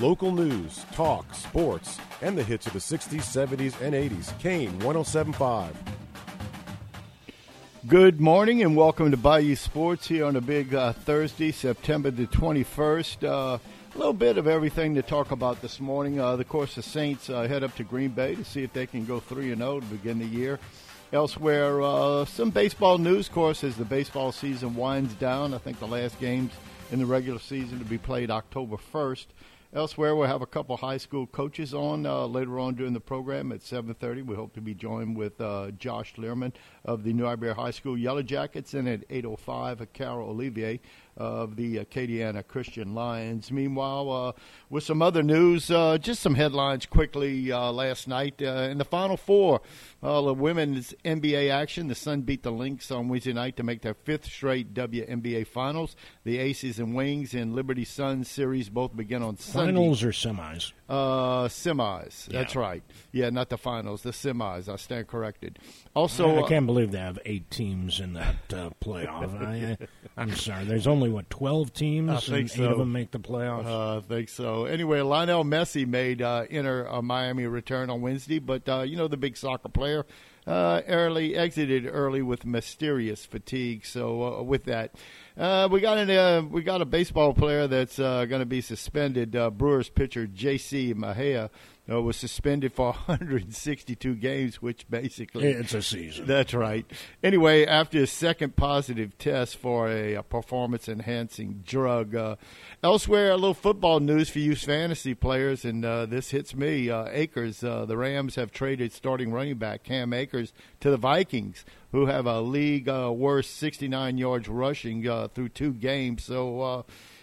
Local news, talk, sports, and the hits of the 60s, 70s, and 80s. Kane 1075. Good morning and welcome to Bayou Sports here on a big uh, Thursday, September the 21st. Uh, a little bit of everything to talk about this morning. Uh, of course, the Saints uh, head up to Green Bay to see if they can go 3 and 0 to begin the year. Elsewhere, uh, some baseball news, of course, as the baseball season winds down. I think the last games in the regular season to be played October 1st. Elsewhere, we'll have a couple high school coaches on uh, later on during the program at 7:30. We hope to be joined with uh, Josh Liermann of the New Iberia High School Yellow Jackets, and at 8:05, Carroll Olivier of the Acadiana Christian Lions. Meanwhile, uh, with some other news, uh, just some headlines quickly uh, last night. Uh, in the Final Four, uh, the women's NBA action, the Sun beat the Lynx on Wednesday night to make their fifth straight WNBA Finals. The Aces and Wings and Liberty Sun series both begin on Sunday. Finals or semis? Uh, semis. Yeah. That's right. Yeah, not the finals, the semis. I stand corrected. Also, I can't believe they have eight teams in that uh, playoff. I, I'm sorry. There's only what twelve teams, I and think eight so. of them make the playoffs. Uh, I think so. Anyway, Lionel Messi made uh, enter a Miami return on Wednesday, but uh, you know the big soccer player uh, early exited early with mysterious fatigue. So uh, with that, uh, we got an, uh, we got a baseball player that's uh, going to be suspended. Uh, Brewers pitcher J.C. Mejia uh, was suspended for 162 games, which basically it's a season. that's right. Anyway, after his second positive test for a, a performance enhancing drug. Uh, elsewhere, a little football news for you fantasy players, and uh, this hits me. Uh, Akers, uh, the Rams have traded starting running back Cam Akers to the Vikings, who have a league uh, worst 69 yards rushing uh, through two games. So, uh,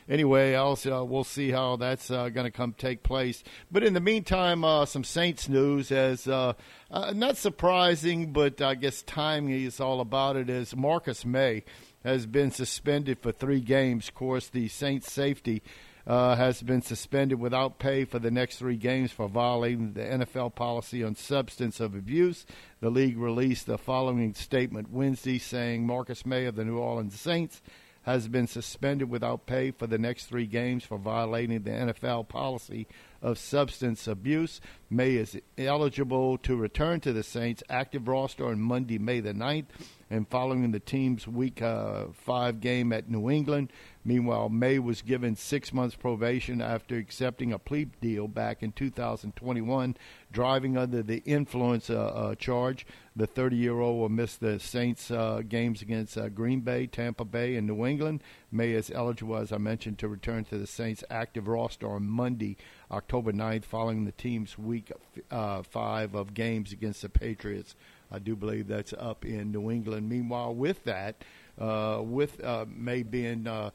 anyway, also uh, we'll see how that's uh, going to come take place. But in the meantime, uh, some Saints news as not surprising, but I guess timing is all about it. As Marcus Maye has been suspended for three games. Of course, the Saints safety. Uh, has been suspended without pay for the next three games for violating the NFL policy on substance of abuse. The league released the following statement Wednesday saying Marcus Maye of the New Orleans Saints has been suspended without pay for the next three games for violating the NFL policy of substance abuse. Maye is eligible to return to the Saints' active roster on Monday, May the 9th, and following the team's Week uh, 5 game at New England. Meanwhile, Maye was given six months probation after accepting a plea deal back in 2021, driving under the influence uh, uh, charge. The 30 year old will miss the Saints uh, games against uh, Green Bay, Tampa Bay, and New England. Maye is eligible, as I mentioned, to return to the Saints' active roster on Monday, October 9th, following the team's week uh, five of games against the Patriots. I do believe that's up in New England. Meanwhile, with that, uh, with uh, Maye being uh,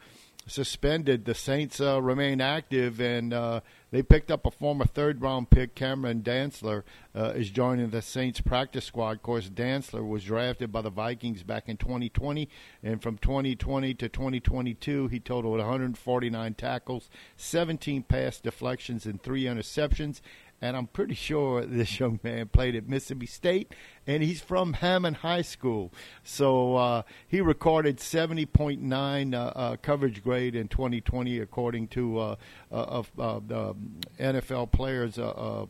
suspended, the Saints uh, remain active, and uh, they picked up a former third-round pick, Cameron Dantzler, uh, is joining the Saints practice squad. Of course, Dantzler was drafted by the Vikings back in 2020, and from 2020 to 2022, he totaled 149 tackles, 17 pass deflections, and three interceptions. And I'm pretty sure this young man played at Mississippi State, and he's from Hammond High School. So uh, he recorded 70.9 uh, uh, coverage grade in 2020, according to uh, uh, uh, the NFL players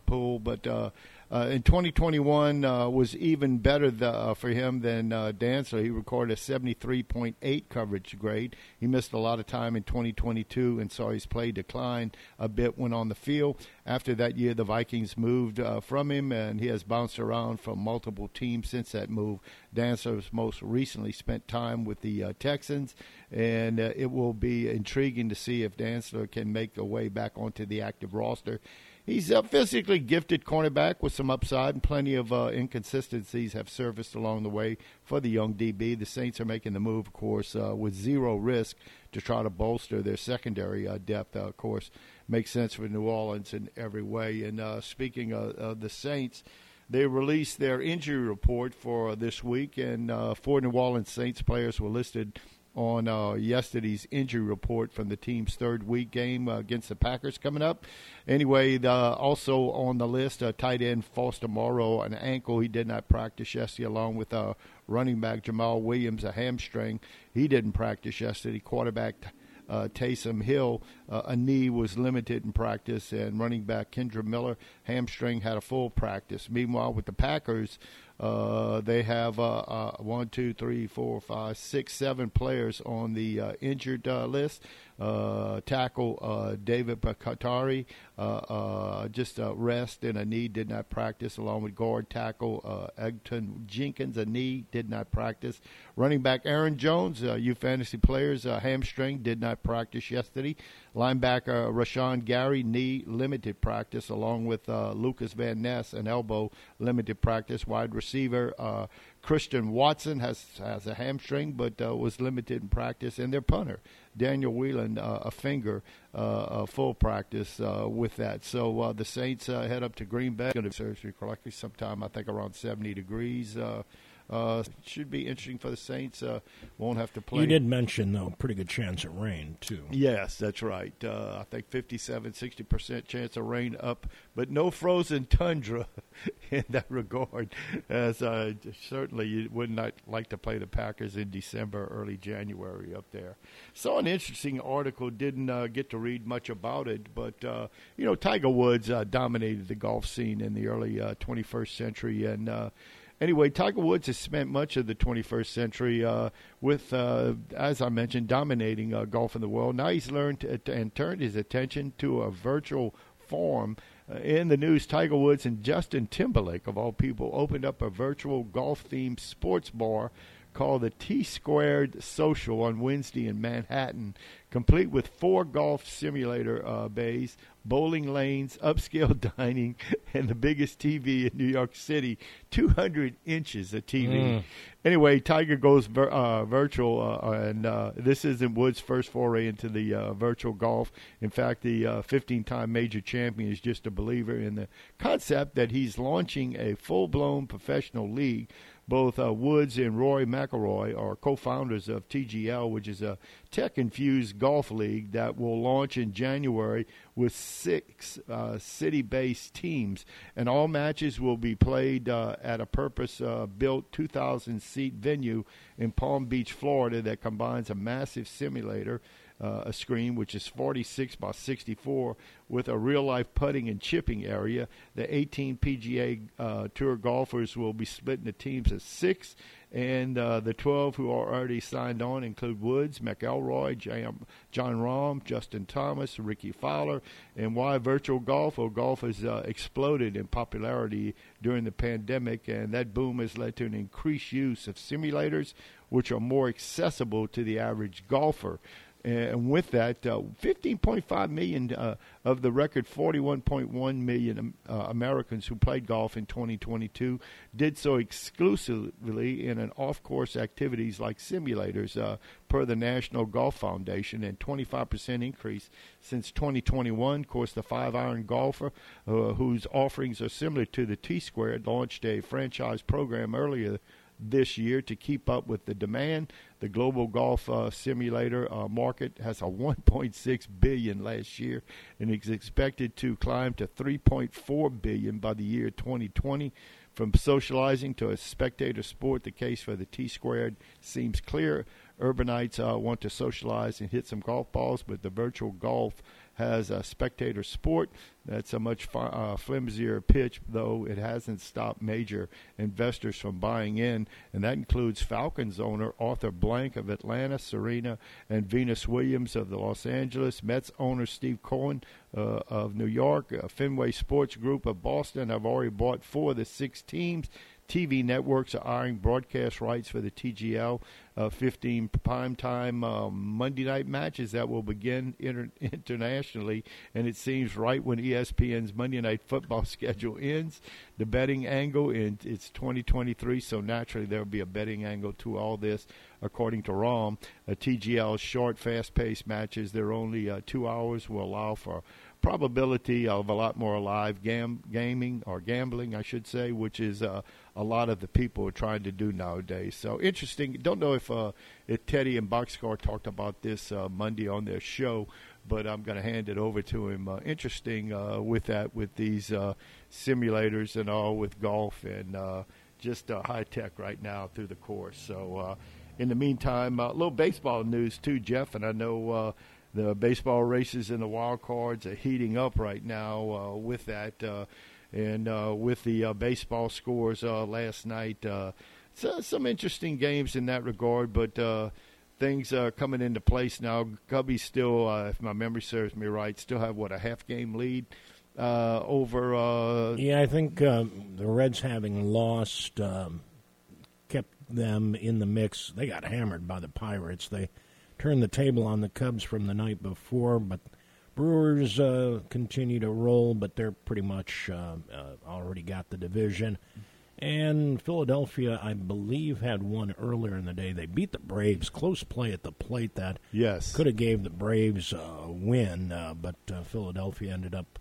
pool. But uh, in 2021 uh, was even better the, uh, for him than uh, Dantzler. He recorded a 73.8 coverage grade. He missed a lot of time in 2022 and saw his play decline a bit when on the field. After that year, the Vikings moved uh, from him, and he has bounced around from multiple teams since that move. Dantzler has most recently spent time with the uh, Texans, and it will be intriguing to see if Dantzler can make a way back onto the active roster. He's a physically gifted cornerback with some upside, and plenty of uh, inconsistencies have surfaced along the way for the young DB. The Saints are making the move, of course, uh, with zero risk to try to bolster their secondary uh, depth. Uh, of course, makes sense for New Orleans in every way. And uh, speaking of, of the Saints, they released their injury report for this week, and uh, four New Orleans Saints players were listed on uh, yesterday's injury report from the team's third week game uh, against the Packers coming up. Anyway, the, also on the list, uh, tight end Foster Moreau, an ankle. He did not practice yesterday, along with uh, running back Jamaal Williams, a hamstring. He didn't practice yesterday. Quarterback uh, Taysom Hill, uh, a knee was limited in practice, and running back Kendre Miller, hamstring, had a full practice. Meanwhile, with the Packers, uh, they have uh, uh, one, two, three, four, five, six, seven players on the uh, injured uh, list. Uh, tackle uh, David Bakhtiari uh, uh, just a rest and a knee, did not practice, along with guard tackle Elgton Jenkins, a knee, did not practice. Running back Aaron Jones, you fantasy players, hamstring, did not practice yesterday. Linebacker Rashan Gary, knee, limited practice, along with Lucas Van Ness, an elbow, limited practice. Wide receiver uh, Christian Watson has has a hamstring, but uh, was limited in practice, and their punter Daniel Whelan uh, a finger, uh, full practice uh, with that. So uh, the Saints head up to Green Bay. Going to surgery correctly sometime I think around 70 degrees. Uh, should be interesting for the Saints. Uh, won't have to play. You did mention, though, pretty good chance of rain, too. Yes, that's right. Uh, I think 57, 60% chance of rain up, but no frozen tundra in that regard. As uh, certainly you would not like to play the Packers in December, early January up there. Saw an interesting article, didn't uh, get to read much about it, but, uh, you know, Tiger Woods dominated the golf scene in the early 21st century, and anyway, Tiger Woods has spent much of the 21st century uh, with, uh, as I mentioned, dominating uh, golf in the world. Now he's learned to, and turned his attention to a virtual form. Uh, in the news, Tiger Woods and Justin Timberlake, of all people, opened up a virtual golf themed sports bar called the T Squared Social on Wednesday in Manhattan, complete with four golf simulator uh, bays, bowling lanes, upscale dining, and the biggest TV in New York City 200 inches of TV. Mm. Anyway, Tiger goes vir- uh, virtual, uh, and uh, this isn't Woods' first foray into the uh, virtual golf. In fact, the 15 uh, time major champion is just a believer in the concept that he's launching a full blown professional league both uh, Woods and Rory McIlroy are co-founders of TGL, which is a tech-infused golf league that will launch in January with six uh, city-based teams, and all matches will be played uh, at a purpose-built 2,000-seat venue in Palm Beach, Florida, that combines a massive simulator uh, a screen which is 46 by 64 with a real life putting and chipping area. The 18 PGA uh, Tour golfers will be split into teams of six, and uh, the 12 who are already signed on include Woods, McIlroy, Jon Rahm, Justin Thomas, Rickie Fowler. And why virtual golf? Well, golf has uh, exploded in popularity during the pandemic, and that boom has led to an increased use of simulators, which are more accessible to the average golfer. And with that, uh, 15.5 million uh, of the record 41.1 million um, uh, Americans who played golf in 2022 did so exclusively in an off-course activities like simulators, uh, per the National Golf Foundation, and 25% increase since 2021. Of course, the five-iron golfer, uh, whose offerings are similar to the T Squared, launched a franchise program earlier this year to keep up with the demand. The global golf uh, simulator uh, market has a 1.6 billion last year and is expected to climb to 3.4 billion by the year 2020. From socializing to a spectator sport, the case for the T squared seems clear. Urbanites uh, want to socialize and hit some golf balls, but the virtual golf has a spectator sport. That's a much uh, flimsier pitch, though it hasn't stopped major investors from buying in, and that includes Falcons owner Arthur Blank of Atlanta, Serena, and Venus Williams of the Los Angeles, Mets owner Steve Cohen uh, of New York, uh, Fenway Sports Group of Boston have already bought four of the six teams. TV networks are eyeing broadcast rights for the TGL uh, 15 primetime uh, Monday night matches that will begin inter- internationally. And it seems right when ESPN's Monday night football schedule ends, the betting angle, and it's 2023, so naturally there will be a betting angle to all this. According to Rahm, a TGL short, fast paced matches, they're only uh, two hours, will allow for probability of a lot more live gam- gaming or gambling, I should say, which is uh, a lot of the people are trying to do nowadays. So interesting. Don't know if uh, if Teddy and Boxcar talked about this uh, Monday on their show, but I'm going to hand it over to him. Uh, interesting uh, with that, with these uh, simulators and all, with golf and uh, just high tech right now through the course. So. Uh, in the meantime, a little baseball news too, Jeff, and I know uh, the baseball races and the wild cards are heating up right now uh, with that, uh, and uh, with the baseball scores last night. So some interesting games in that regard, but uh, things are coming into place now. Cubbies still, uh, if my memory serves me right, still have what a half game lead uh, over. Yeah, I think uh, the Reds having lost um, kept them in the mix. They got hammered by the Pirates. They turned the table on the Cubs from the night before, but Brewers uh, continue to roll, but they're pretty much uh, uh, already got the division. And Philadelphia, I believe, had one earlier in the day. They beat the Braves. Close play at the plate that yes, could have gave the Braves a win, uh, but uh, Philadelphia ended up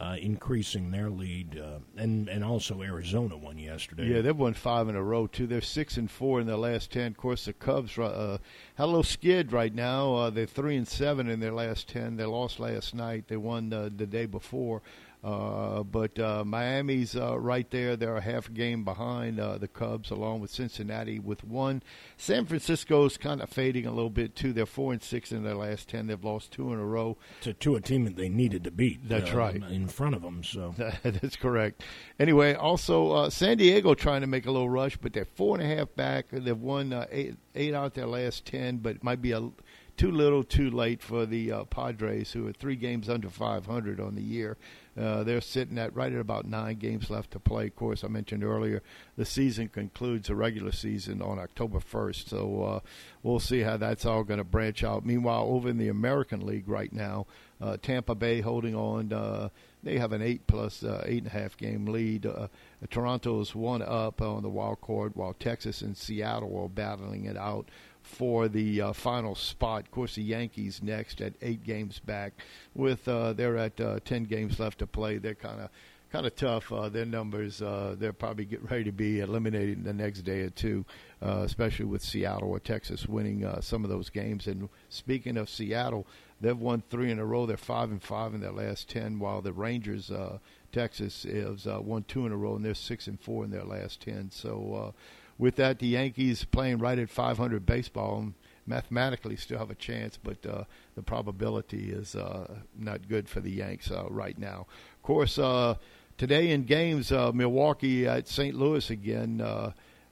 uh, increasing their lead, uh, and and also Arizona won yesterday. Yeah, they've won five in a row too. They're six and four in their last ten. Of course, the Cubs uh, had a little skid right now. Uh, they're three and seven in their last ten. They lost last night. They won uh, the day before. Uh, but uh, Miami's uh, right there. They're a half game behind uh, the Cubs, along with Cincinnati with one. San Francisco's kind of fading a little bit too. They're four and six in their last ten. They've lost two in a row. to, to a team that they needed to beat. That's uh, right. in front of them. So That's correct. Anyway, also uh, San Diego trying to make a little rush, but they're four and a half back. They've won uh, eight, eight out their last ten, but it might be a too little, too late for the uh, Padres, who are three games under 500 on the year. Uh, they're sitting at right at about nine games left to play. Of course, I mentioned earlier the season concludes the regular season on October 1st, so uh, we'll see how that's all going to branch out. Meanwhile, over in the American League right now, uh, Tampa Bay holding on. Uh, they have an eight plus uh, eight and a half game lead. Uh, Toronto's one up on the wild card, while Texas and Seattle are battling it out for the uh, final spot. Of course, the Yankees next at eight games back. With uh, they're at uh, ten games left to play. They're kind of kind of tough. Uh, their numbers, uh, they're probably getting ready to be eliminated in the next day or two, uh, especially with Seattle or Texas winning uh, some of those games. And speaking of Seattle, they've won three in a row. They're five and five in their last ten, while the Rangers, uh, Texas, is uh, won two in a row, and they're six and four in their last ten. So. With that, the Yankees playing right at 500 baseball and mathematically still have a chance, but uh, the probability is uh, not good for the Yanks uh, right now. Of course, uh, today in games, uh, Milwaukee at St. Louis again.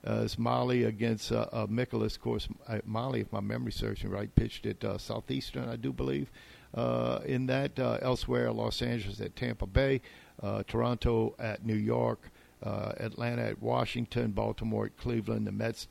Uh, it's Miley against uh, uh, Nicholas. Of course, Miley, if my memory serves me right, pitched at uh, Southeastern, I do believe. In that, elsewhere, Los Angeles at Tampa Bay, Toronto at New York, uh, Atlanta at Washington, Baltimore at Cleveland, the Mets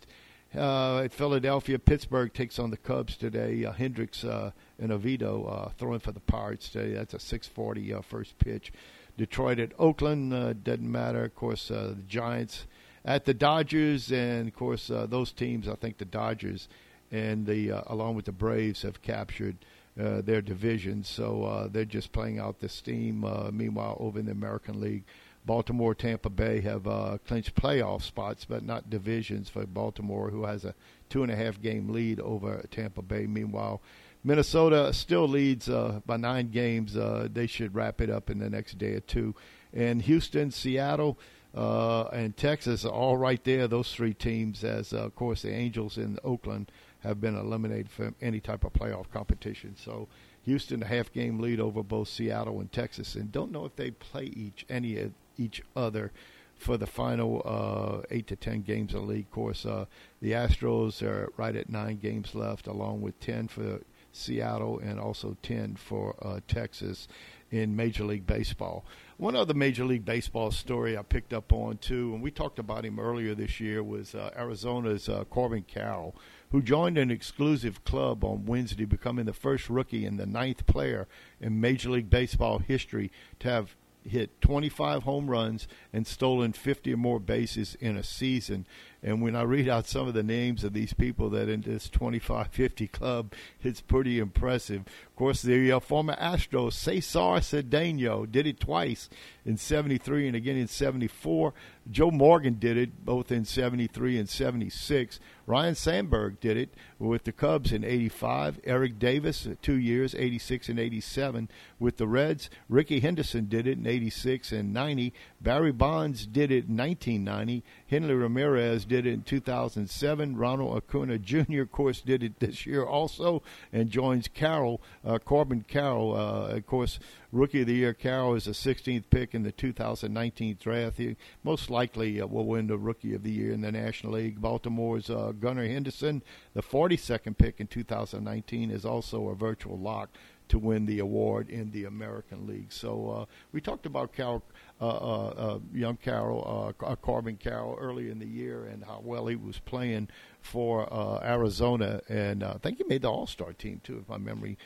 uh, at Philadelphia. Pittsburgh takes on the Cubs today. Uh, Hendricks uh, and Oviedo uh, throwing for the Pirates today. That's a 6:40 uh, first pitch. Detroit at Oakland doesn't matter. Of course, the Giants at the Dodgers, and of course those teams. I think the Dodgers and the along with the Braves have captured. Their division, so they're just playing out the steam. Meanwhile, over in the American League, Baltimore, Tampa Bay have uh, clinched playoff spots, but not divisions for Baltimore, who has a two and a half game lead over Tampa Bay. Meanwhile, Minnesota still leads uh, by nine games. Uh, they should wrap it up in the next day or two. And Houston, Seattle, uh, and Texas are all right there. Those three teams, as uh, of course the Angels in Oakland have been eliminated from any type of playoff competition. So Houston a half game lead over both Seattle and Texas, and don't know if they play each any of each other for the final uh, eight to ten games of the league. Of course, uh, the Astros are right at nine games left, along with ten for Seattle and also ten for uh, Texas in Major League Baseball. One other Major League Baseball story I picked up on too, and we talked about him earlier this year, was uh, Arizona's uh, Corbin Carroll, who joined an exclusive club on Wednesday, becoming the first rookie and the ninth player in Major League Baseball history to have hit 25 home runs and stolen 50 or more bases in a season. And when I read out some of the names of these people that in this 25-50 club, it's pretty impressive. Of course, the uh, former Astro Cesar Cedeno, did it twice in 73 and again in 74. Joe Morgan did it both in 73 and 76. Ryne Sandberg did it with the Cubs in 85. Eric Davis, uh, two years, 86 and 87 with the Reds. Rickey Henderson did it in 86 and 90. Barry Bonds did it in 1990. Henry Ramirez did did it in 2007. Ronald Acuna Jr., of course, did it this year also, and joins Carroll, uh, Corbin Carroll, uh, of course, Rookie of the Year. Carroll is the 16th pick in the 2019 draft. He most likely uh, will win the Rookie of the Year in the National League. Baltimore's uh, Gunnar Henderson, the 42nd pick in 2019, is also a virtual lock to win the award in the American League. So uh, we talked about Carroll, uh, uh, uh young Carroll, uh, Corbin Carroll, early in the year and how well he was playing for uh, Arizona, and I think he made the All Star team too, if my memory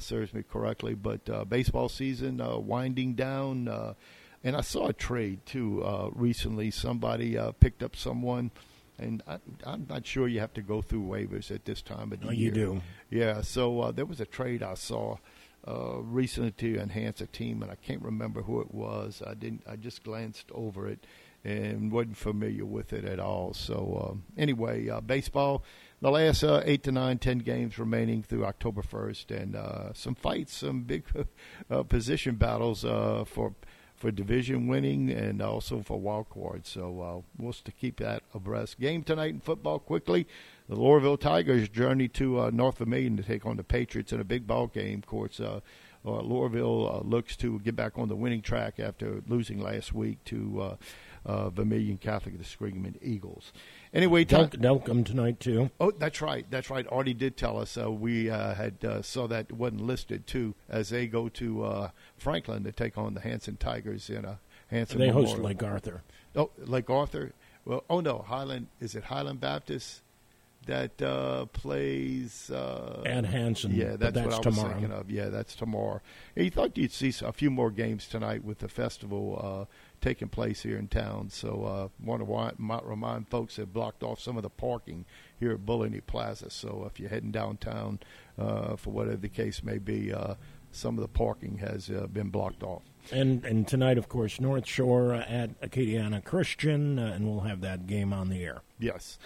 serves me correctly. But baseball season winding down, and I saw a trade too recently. Somebody picked up someone and I, am not sure you have to go through waivers at this time of the oh, year. You do, yeah. So uh, there was a trade I saw uh, recently to enhance a team, and I can't remember who it was. I didn't. I just glanced over it and wasn't familiar with it at all. So um, anyway, uh, baseball. The last uh, eight to nine, ten games remaining through October first, and uh, some fights, some big uh, position battles for for division winning and also for wild card. So uh, we'll to keep that abreast. Game tonight in football quickly. The Loreauville Tigers journey to uh, North Vermilion to take on the Patriots in a big ball game. Of course, uh, uh, Loreauville uh, looks to get back on the winning track after losing last week to uh, uh, Vermilion Catholic, the Screaming Eagles. Anyway, Del- Delcambre tonight too. Oh, that's right. That's right. Artie did tell us. Uh, we uh, had uh, saw that wasn't listed too, as they go to uh, Franklin to take on the Hanson Tigers in a Hanson. They Memorial. host Lake Arthur. Oh, Lake Arthur. Well, oh no, Highland. Is it Highland Baptist? That uh, plays uh, Ed Hanson. Yeah, that's, that's what I tomorrow. was thinking of. Yeah, that's tomorrow. You thought you'd see a few more games tonight with the festival uh, taking place here in town. So, uh, want to remind folks that blocked off some of the parking here at Bouligny Plaza. So, if you're heading downtown uh, for whatever the case may be, uh, some of the parking has uh, been blocked off. And and tonight, of course, North Shore at Acadiana Christian, uh, and we'll have that game on the air. Yes.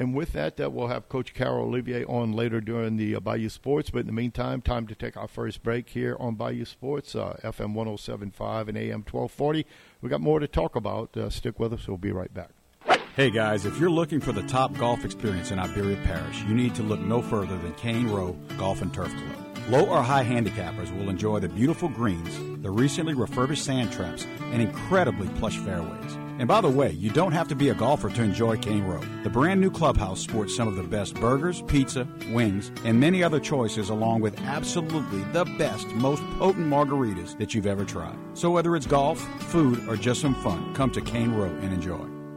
And with that, that we'll have Coach Carroll Olivier on later during the uh, Bayou Sports. But in the meantime, time to take our first break here on Bayou Sports, uh, FM 1075 and AM 1240. We got more to talk about. Uh, stick with us. We'll be right back. Hey guys, if you're looking for the top golf experience in Iberia Parish, you need to look no further than Cane Row Golf and Turf Club. Low or high handicappers will enjoy the beautiful greens, the recently refurbished sand traps, and incredibly plush fairways. And by the way, you don't have to be a golfer to enjoy Cane Row. The brand new clubhouse sports some of the best burgers, pizza, wings, and many other choices, along with absolutely the best, most potent margaritas that you've ever tried. So whether it's golf, food, or just some fun, come to Cane Row and enjoy.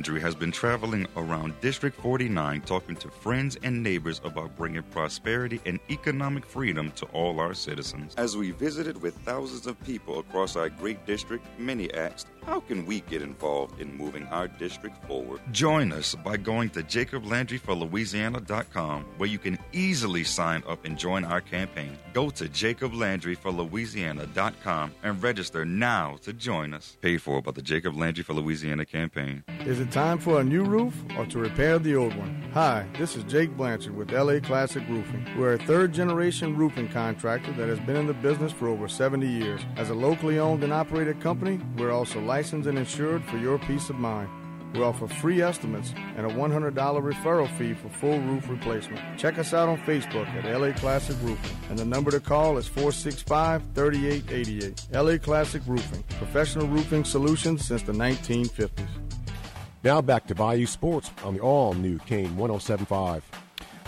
Landry has been traveling around District 49 talking to friends and neighbors about bringing prosperity and economic freedom to all our citizens. As we visited with thousands of people across our great district, many asked, How can we get involved in moving our district forward? Join us by going to jacoblandryforlouisiana.com where you can easily sign up and join our campaign. Go to jacoblandryforlouisiana.com and register now to join us. Paid for by the Jacob Landry for Louisiana campaign. Is it time for a new roof or to repair the old one? Hi, this is Jake Blanchard with LA Classic Roofing. We're a third generation roofing contractor that has been in the business for over 70 years. As a locally owned and operated company, we're also licensed and insured for your peace of mind. We offer free estimates and a $100 referral fee for full roof replacement. Check us out on Facebook at LA Classic Roofing, and the number to call is 465 3888. LA Classic Roofing, professional roofing solutions since the 1950s. Now back to Bayou Sports on the all new Kane 1075.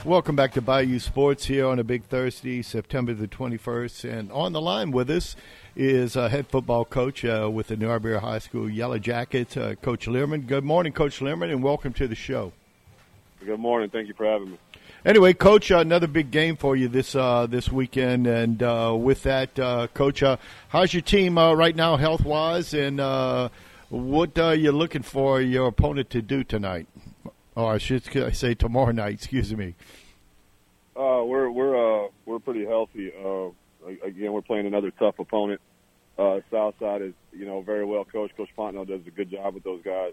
Welcome back to Bayou Sports here on a big Thursday, September the 21st. And on the line with us is a head football coach uh, with the New Iberia High School Yellow Jackets, uh, Coach Liermann. Good morning, Coach Liermann, and welcome to the show. Good morning. Thank you for having me. Anyway, Coach, uh, another big game for you this uh, this weekend, and uh, with that, uh, Coach, uh, how's your team uh, right now, health wise, and what are you looking for your opponent to do tonight? Oh, I should say tomorrow night. Excuse me. Uh, we're we're uh, we're pretty healthy. Again, we're playing another tough opponent. Uh, Southside is you know very well coached. Coach Fontenot does a good job with those guys,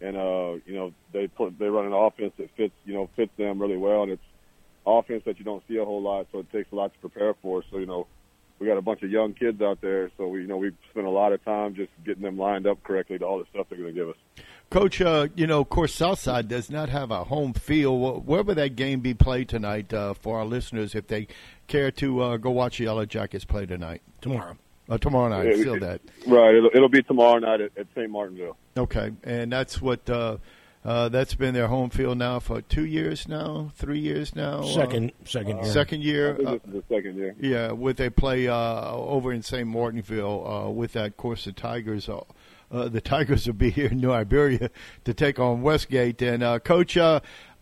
and uh, you know they put they run an offense that fits you know fits them really well, and it's offense that you don't see a whole lot, so it takes a lot to prepare for. So you know we got a bunch of young kids out there, so we you know we spent a lot of time just getting them lined up correctly to all the stuff they're going to give us. Coach, uh, you know, of course, Southside does not have a home field. Where would that game be played tonight uh, for our listeners if they care to uh, go watch the Yellow Jackets play tonight? Tomorrow. Uh, tomorrow night. Yeah, Still that. Right. It'll, it'll be tomorrow night at, at St. Martinville. Okay, and that's what uh, uh, that's been their home field now for two years now, three years now. Second, second year. Second year. I think this is the second year. Yeah, with they play over in St. Martinville with that course the Tigers. Uh, the Tigers will be here in New Iberia to take on Westgate. And uh, Coach,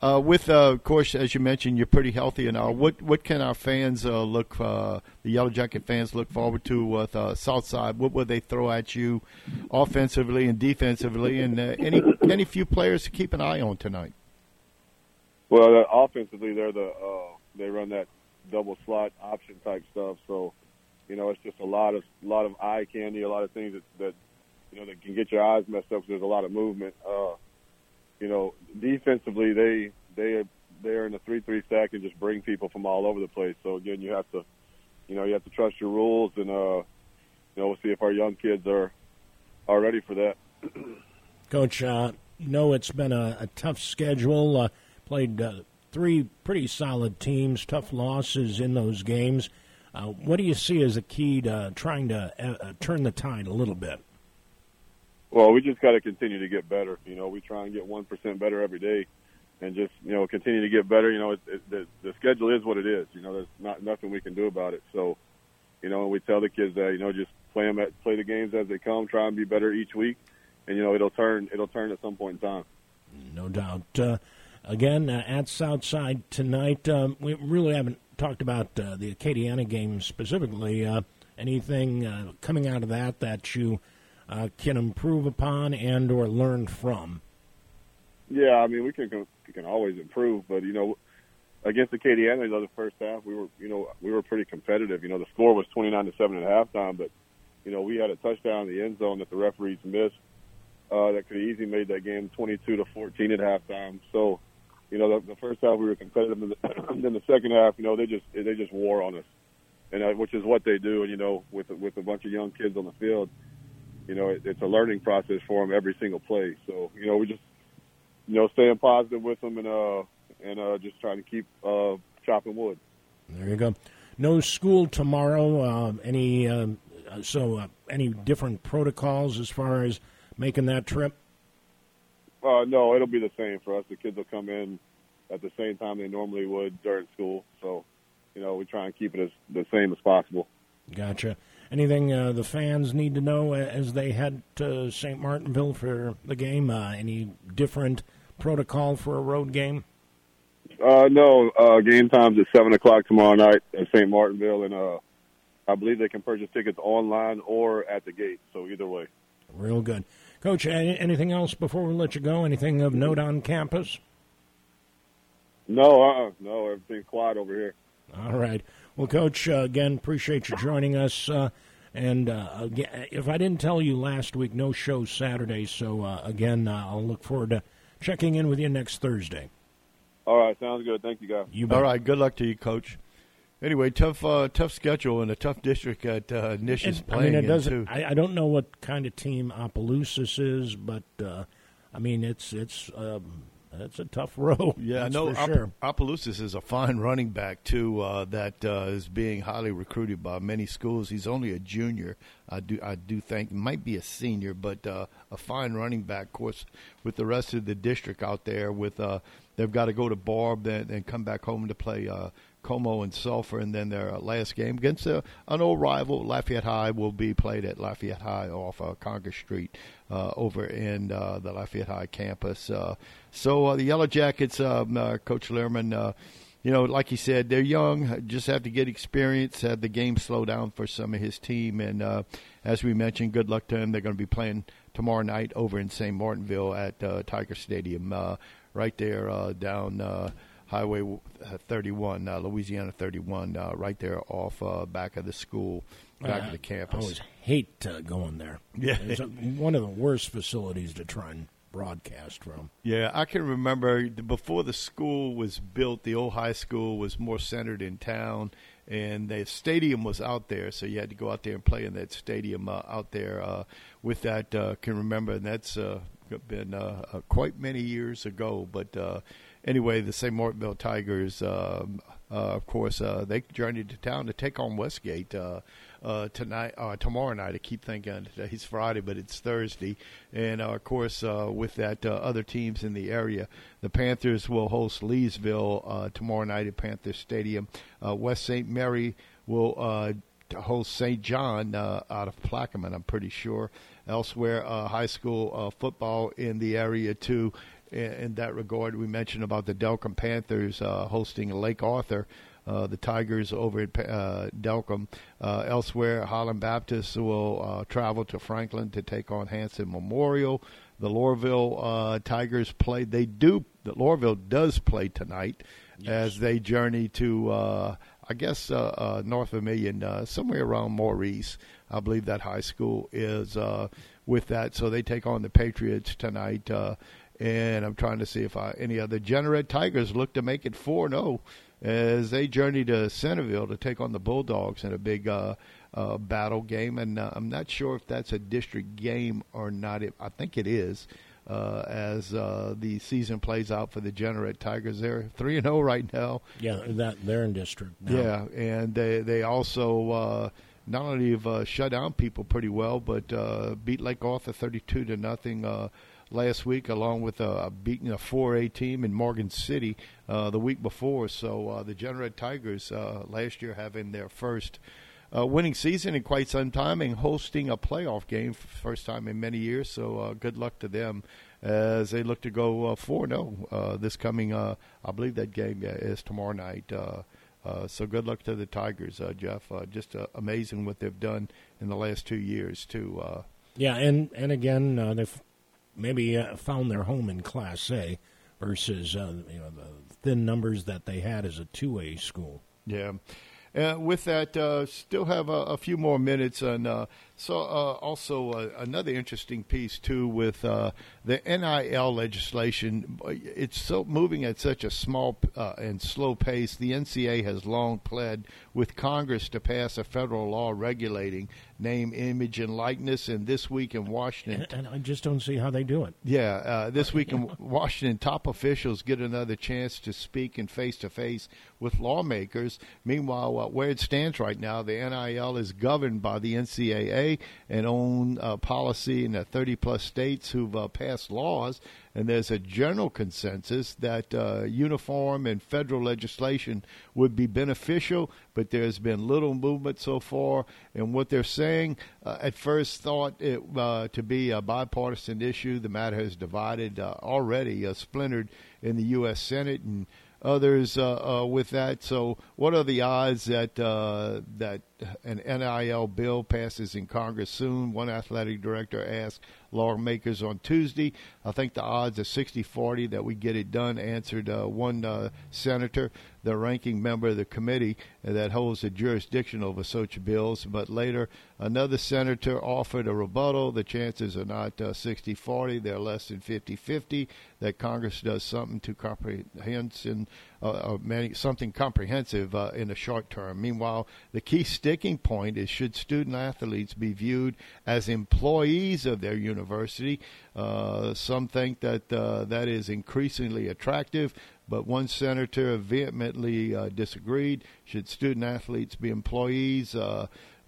uh, uh with uh, of course, as you mentioned, you're pretty healthy and all. What what can our fans uh, look, the Yellow Jacket fans, look forward to with Southside? What will they throw at you, offensively and defensively, and any any few players to keep an eye on tonight? Well, offensively, they're the they run that double slot option type stuff. So, you know, it's just a lot of a lot of eye candy, a lot of things that, that you know, that can get your eyes messed up because there's a lot of movement. Uh, you know, defensively, they they they're in a three-three stack and just bring people from all over the place. So again, you have to, you know, you have to trust your rules, and uh, you know, we'll see if our young kids are are ready for that. Coach, uh, you know it's been a, a tough schedule. Uh, played uh, three pretty solid teams, tough losses in those games. Uh, what do you see as a key to trying to uh, turn the tide a little bit? Well, we just got to continue to get better. You know, we try and get one percent better every day, and just you know continue to get better. You know, it, it, the the schedule is what it is. You know, there's not nothing we can do about it. So, you know, we tell the kids that you know just play them at, play the games as they come, try and be better each week, and you know it'll turn it'll turn at some point in time. No doubt. Uh, again, uh, at Southside tonight, um, we really haven't talked about uh, the Acadiana game specifically. Uh, anything uh, coming out of that that you uh, can improve upon and or learn from? Yeah, I mean we can we can always improve, but you know, against the Acadiana, you know, the first half we were you know we were pretty competitive. You know, the score was twenty nine to seven at halftime, but you know we had a touchdown in the end zone that the referees missed uh, that could have easily made that game twenty two to fourteen at halftime. So, you know, the, the first half we were competitive, and then the second half, you know, they just they just wore on us, and uh, which is what they do. And you know, with with a bunch of young kids on the field you know, it, it's a learning process for them every single play. So, you know, we just, you know, staying positive with them and uh and uh just trying to keep uh chopping wood. There you go. No school tomorrow. Uh, any uh, so uh, any different protocols as far as making that trip? Uh, no, it'll be the same for us. The kids will come in at the same time they normally would during school. So, you know, we try and keep it as the same as possible. Gotcha. Anything uh, the fans need to know as they head to St. Martinville for the game? Uh, any different protocol for a road game? Uh, no, uh, game time's at seven o'clock tomorrow night at St. Martinville, and uh, I believe they can purchase tickets online or at the gate. So either way. Real good, Coach. Anything else before we let you go? Anything of note on campus? No, uh, no, everything's quiet over here. All right. Well, Coach, uh, again, appreciate you joining us. Uh, and uh, if I didn't tell you last week, no show Saturday. So, uh, again, uh, I'll look forward to checking in with you next Thursday. All right. Sounds good. Thank you, guys. You All right. Good luck to you, Coach. Anyway, tough, uh, tough schedule and a tough district at uh, Nish is playing. I mean, it doesn't. I, I, don't know what kind of team Opelousas is, but uh, I mean, it's it's um, that's a tough row. Yeah, I know. Sure. Opelousas is a fine running back too. Uh, that uh, is being highly recruited by many schools. He's only a junior. I do I do think might be a senior, but uh, a fine running back. Of course, with the rest of the district out there, with uh, they've got to go to Barbe then and come back home to play uh, Comeaux and Sulphur, and then their last game against a, an old rival, Lafayette High, will be played at Lafayette High off uh, Congress Street uh, over in uh, the Lafayette High campus. Uh, so uh, the Yellow Jackets, um, uh, Coach Liermann, you know, like he said, they're young, just have to get experience, have the game slow down for some of his team. And as we mentioned, good luck to them. They're going to be playing tomorrow night over in St. Martinville at Tiger Stadium. Right there down Highway uh, 31, uh, Louisiana 31, uh, right there off uh, back of the school, back of the campus. I always hate going there. Yeah. it's a, one of the worst facilities to try and broadcast from. Yeah, I can remember before the school was built, the old high school was more centered in town, and the stadium was out there, so you had to go out there and play in that stadium uh, out there. Uh, with that, uh, can remember, and that's uh, been quite many years ago. But uh, anyway, the St. Martinville Tigers, um, uh, of course, uh, they journeyed to town to take on Westgate. Uh, tonight, tomorrow night. I keep thinking today's Friday, but it's Thursday. And of course, with that, other teams in the area, the Panthers will host Leesville tomorrow night at Panther Stadium. West St. Mary will host St. John uh, out of Plaquemine. I'm pretty sure. Elsewhere, uh, high school uh, football in the area too. In, in that regard, we mentioned about the Delcambre Panthers uh, hosting Lake Arthur uh, the Tigers over at uh, Delcambre. Uh, elsewhere, Highland Baptist will uh, travel to Franklin to take on Hanson Memorial. The Loreauville uh, Tigers play. They do. The Loreauville does play tonight yes. as they journey to, uh, I guess, uh, uh, North Vermilion, uh, somewhere around Maurice. I believe that high school is uh, with that. So they take on the Patriots tonight. Uh, and I'm trying to see if I, any other Jeanerette Tigers look to make it 4 0 as they journey to Centerville to take on the Bulldogs in a big uh, uh, battle game. And uh, I'm not sure if that's a district game or not. I think it is. Uh, as uh, the season plays out for the Jeanerette Tigers, they're three and zero oh right now. Yeah, that they're in district. Now. Yeah, and they they also uh, not only have uh, shut down people pretty well, but uh, beat Lake Arthur thirty two to nothing. Last week, along with uh, beating a 4A team in Morgan City uh, the week before. So uh, the Jeanerette Tigers uh, last year having their first uh, winning season in quite some time and hosting a playoff game for first time in many years. So uh, good luck to them as they look to go uh, 4 0 uh, this coming, I believe that game is tomorrow night. Uh, so good luck to the Tigers, uh, Jeff. Uh, just amazing what they've done in the last two years, too. Yeah, and and again, they've maybe uh, found their home in Class A versus uh, you know the thin numbers that they had as a two A school. Yeah. Uh, with that, uh, still have a, a, few more minutes, and uh, so uh, also uh, another interesting piece too with uh, the NIL legislation. It's so moving at such a small and slow pace. The NCAA has long pled with Congress to pass a federal law regulating name, image, and likeness. And this week in Washington, and, and I just don't see how they do it. Yeah, uh, this week in Washington, top officials get another chance to speak in face to face with lawmakers. Meanwhile, uh, where it stands right now, the NIL is governed by the NCAA and own uh, policy in the 30 plus states who've uh, passed laws and there's a general consensus that uh, uniform and federal legislation would be beneficial, but there's been little movement so far. And what they're saying, uh, at first thought it uh, to be a bipartisan issue. The matter has divided uh, already, uh, splintered in the U.S. Senate, and others uh, with that. So, what are the odds that that an NIL bill passes in Congress soon? One athletic director asked lawmakers on Tuesday. I think the odds are 60-40 that we get it done. Answered uh, one uh, senator, the ranking member of the committee that holds the jurisdiction over such bills. But later, another senator offered a rebuttal. The chances are not 60-40; uh, they're less than 50-50 that Congress does something to comprehension, uh, uh, something comprehensive uh, in the short term. Meanwhile, the key sticking point is should student athletes be viewed as employees of their university? Uh, some think that uh, that is increasingly attractive, but one senator vehemently uh, disagreed. Should student athletes be employees?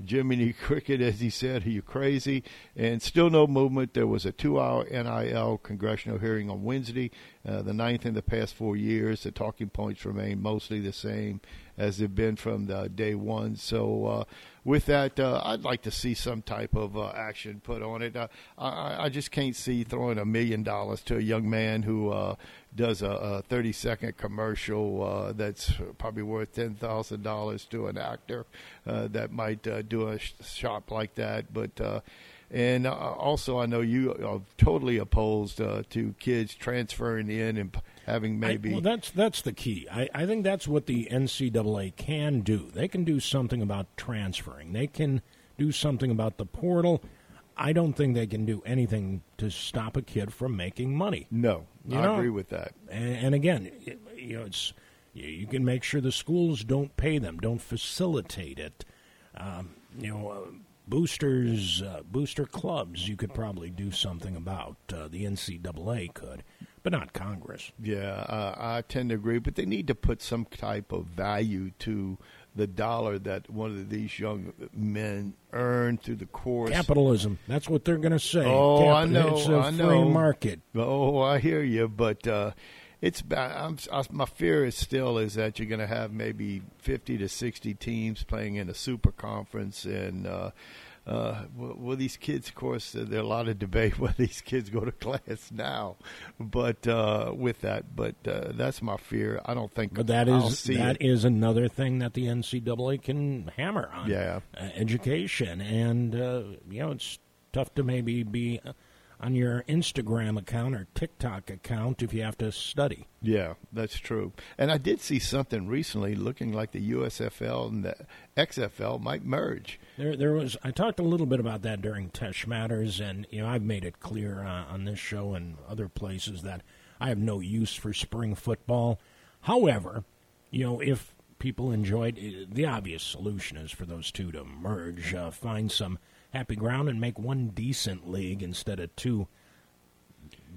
Jiminy Cricket, as he said, are you crazy? And still no movement. There was a two hour NIL congressional hearing on Wednesday, uh, the ninth in the past four years. The talking points remain mostly the same as they've been from the day one. So, uh, with that, uh, I'd like to see some type of uh, action put on it. Uh, I, I, just can't see throwing a million dollars to a young man who uh, does a, a 30 second commercial uh, that's probably worth $10,000 to an actor uh, that might uh, do a sh- shop like that. But uh, and uh, also, I know you are totally opposed uh, to kids transferring in and having maybe. I, well, that's that's the key. I, I think that's what the NCAA can do. They can do something about transferring. They can do something about the portal. I don't think they can do anything to stop a kid from making money. No, You I know? agree with that. And, and again, it- you know, it's you- you can make sure the schools don't pay them, don't facilitate it. Um, you know, uh, boosters, uh, booster clubs, you could probably do something about. Uh, the NCAA could, but not Congress. Yeah, uh, I tend to agree, but they need to put some type of value to the dollar that one of these young men earn through the course. Capitalism. That's what they're going to say. Oh, I know, It's a I free know. market. Oh, I hear you, but uh, it's I'm, I, my fear is still is that you're going to have maybe 50 to 60 teams playing in a super conference, and uh, uh, will, will these kids? Of course, uh, there are a lot of debate whether these kids go to class now, but uh, with that, but uh, that's my fear. I don't think. But that I'll is that it. is another thing that the NCAA can hammer on. Yeah. uh, education, and uh, you know it's tough to maybe be uh, on your Instagram account or TikTok account if you have to study. Yeah, that's true. And I did see something recently looking like the USFL and the XFL might merge. There, there was. I talked a little bit about that during Tesh Matters, and you know I've made it clear uh, on this show and other places that I have no use for spring football. However, you know if people enjoyed, eh, the obvious solution is for those two to merge, uh, find some happy ground, and make one decent league instead of two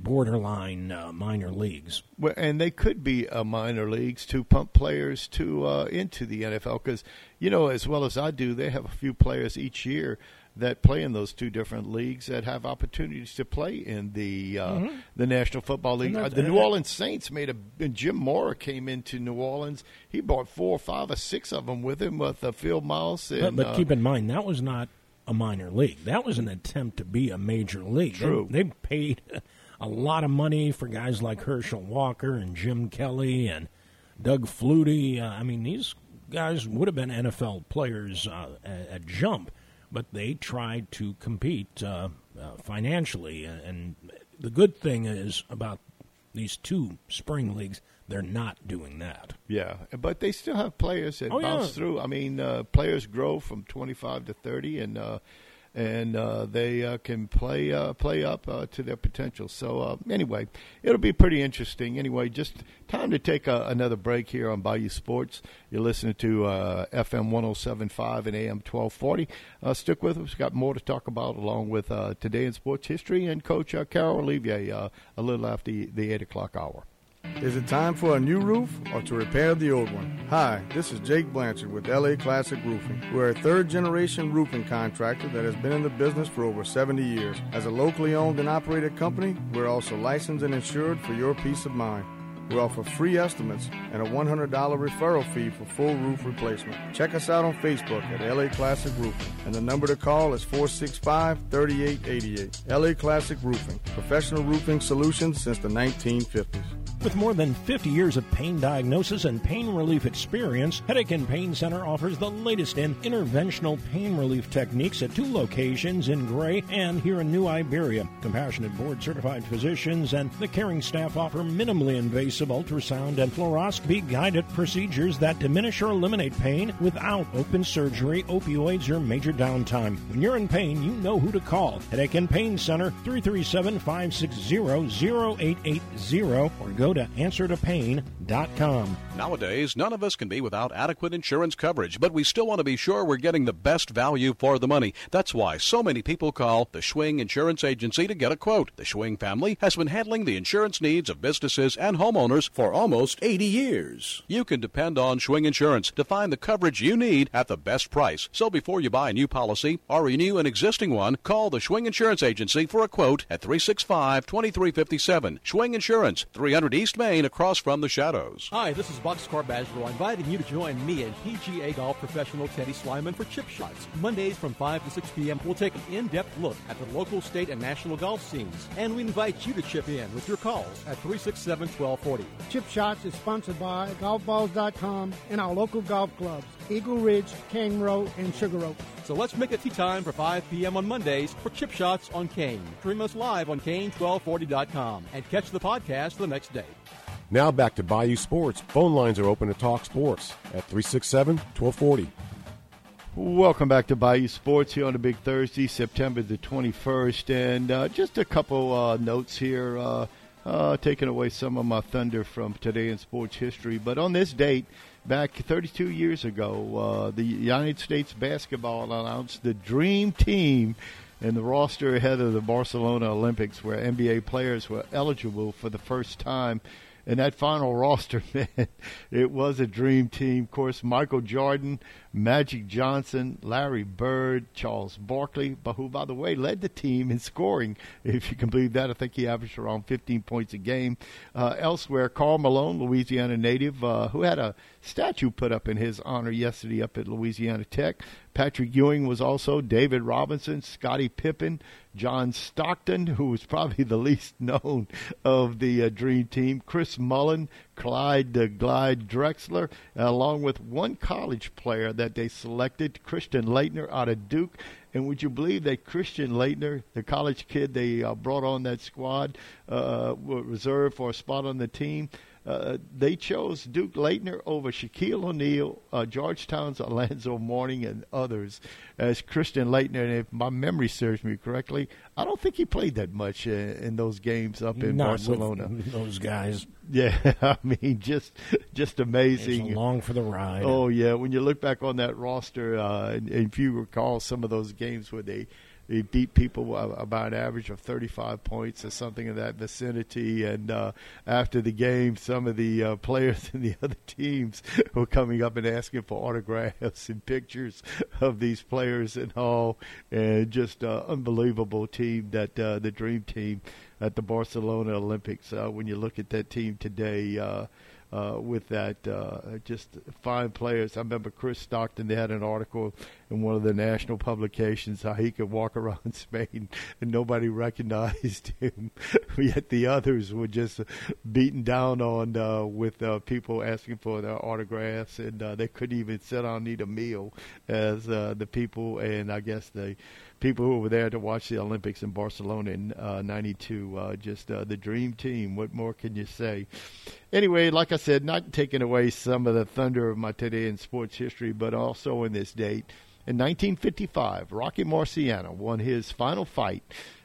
borderline uh, minor leagues. Well, and they could be uh, minor leagues to pump players to uh, into the NFL because you know as well as I do, they have a few players each year that play in those two different leagues that have opportunities to play in the uh, the National Football League. Mm-hmm. Uh, the New Orleans Saints made a. and Jim Mora came into New Orleans. He brought four or five or six of them with him with uh, Phil. But, And, but uh, keep in mind that was not a minor league. That was an attempt to be a major league. They- True. They, paid a lot of money for guys like Herschel Walker and Jim Kelly and Doug Flutie. Uh, I mean, these guys would have been NFL players uh, at, at jump, but they tried to compete uh, uh, financially. And the good thing is about these two spring leagues, they're not doing that. Yeah, but they still have players that Oh, bounce yeah. through. I mean, uh, players grow from 25 to 30, and uh, and uh, they uh, can play uh, play up uh, to their potential. So uh, anyway, it'll be pretty interesting. Anyway, just time to take a, another break here on Bayou Sports. You're listening to uh, FM 107.5 and AM 1240. Uh, stick with us. We've got more to talk about along with uh, today in sports history and Coach uh, Carroll Olivier uh, a little after the, the 8 o'clock hour. Is it time for a new roof or to repair the old one? Hi, this is Jake Blanchard with LA Classic Roofing. We're a third generation roofing contractor that has been in the business for over 70 years. As a locally owned and operated company, we're also licensed and insured for your peace of mind. We offer free estimates and a $100 referral fee for full roof replacement. Check us out on Facebook at LA Classic Roofing, and the number to call is 465 3888. LA Classic Roofing, professional roofing solutions since the 1950s. With more than 50 years of pain diagnosis and pain relief experience, Headache and Pain Center offers the latest in interventional pain relief techniques at two locations in Gray and here in New Iberia. Compassionate board certified physicians and the caring staff offer minimally invasive ultrasound and fluoroscopy guided procedures that diminish or eliminate pain without open surgery, opioids, or major downtime. When you're in pain, you know who to call. Headache and Pain Center 337 560 0880 or go to answertopain.com. Nowadays, none of us can be without adequate insurance coverage, but we still want to be sure we're getting the best value for the money. That's why so many people call the Schwing Insurance Agency to get a quote. The Schwing family has been handling the insurance needs of businesses and homeowners for almost 80 years. You can depend on Schwing Insurance to find the coverage you need at the best price. So before you buy a new policy or renew an existing one, call the Schwing Insurance Agency for a quote at 365 2357. Schwing Insurance, 300 East Main, across from the Shadows. Hi, this is Boxcar Bachelor, inviting you to join me and PGA golf professional Teddy Slyman for Chip Shots. Mondays from 5 to 6 p.m., we'll take an in-depth look at the local, state, and national golf scenes. And we invite you to chip in with your calls at 367-1240. Chip Shots is sponsored by GolfBalls.com and our local golf clubs, Eagle Ridge, King Road, and Sugar Oak. So let's make it tea time for 5 p.m. on Mondays for Chip Shots on Kane. Stream us live on Kane1240.com and catch the podcast the next day. Now back to Bayou Sports. Phone lines are open to talk sports at 367 1240. Welcome back to Bayou Sports here on a big Thursday, September the 21st. And uh, just a couple uh, notes here, uh, uh, taking away some of my thunder from today in sports history. But on this date, back 32 years ago, uh, the United States basketball announced the Dream Team and the roster ahead of the Barcelona Olympics, where NBA players were eligible for the first time and that final roster, man, it was a dream team. Of course, Michael Jordan, Magic Johnson, Larry Bird, Charles Barkley, but who, by the way, led the team in scoring. If you can believe that, I think he averaged around 15 points a game. Uh, elsewhere, Karl Malone, Louisiana native, uh, who had a statue put up in his honor yesterday up at Louisiana Tech. Patrick Ewing was also David Robinson, Scottie Pippen, John Stockton, who was probably the least known of the uh, Dream Team, Chris Mullin, Clyde uh, Glide Drexler, along with one college player that they selected, Christian Laettner out of Duke. And would you believe that Christian Laettner, the college kid they uh, brought on that squad, uh, reserved for a spot on the team, uh, they chose Duke Laettner over Shaquille O'Neal, uh, Georgetown's Alonzo Mourning, and others as Christian Laettner. And if my memory serves me correctly, I don't think he played that much uh, in those games up in Not Barcelona. those guys. Yeah, I mean, just just amazing. It's along for the ride. Oh yeah, when you look back on that roster, uh, and, and if you recall some of those games where they he beat people about an average of 35 points or something in that vicinity. And uh, after the game, some of the uh, players in the other teams were coming up and asking for autographs and pictures of these players and all. And just uh, unbelievable team that uh, the dream team at the Barcelona Olympics. Uh, when you look at that team today. Uh, uh, with that. Uh, just fine players. I remember Chris Stockton. They had an article in one of the national publications how he could walk around Spain and nobody recognized him. Yet the others were just beaten down on uh, with uh, people asking for their autographs, and uh, they couldn't even sit down and eat a meal as uh, the people. And I guess the people who were there to watch the Olympics in Barcelona in '92. Uh, uh, just uh, the dream team. What more can you say? Anyway, like I said, not taking away some of the thunder of my today in sports history, but also in this date. In 1955, Rocky Marciano won his final fight,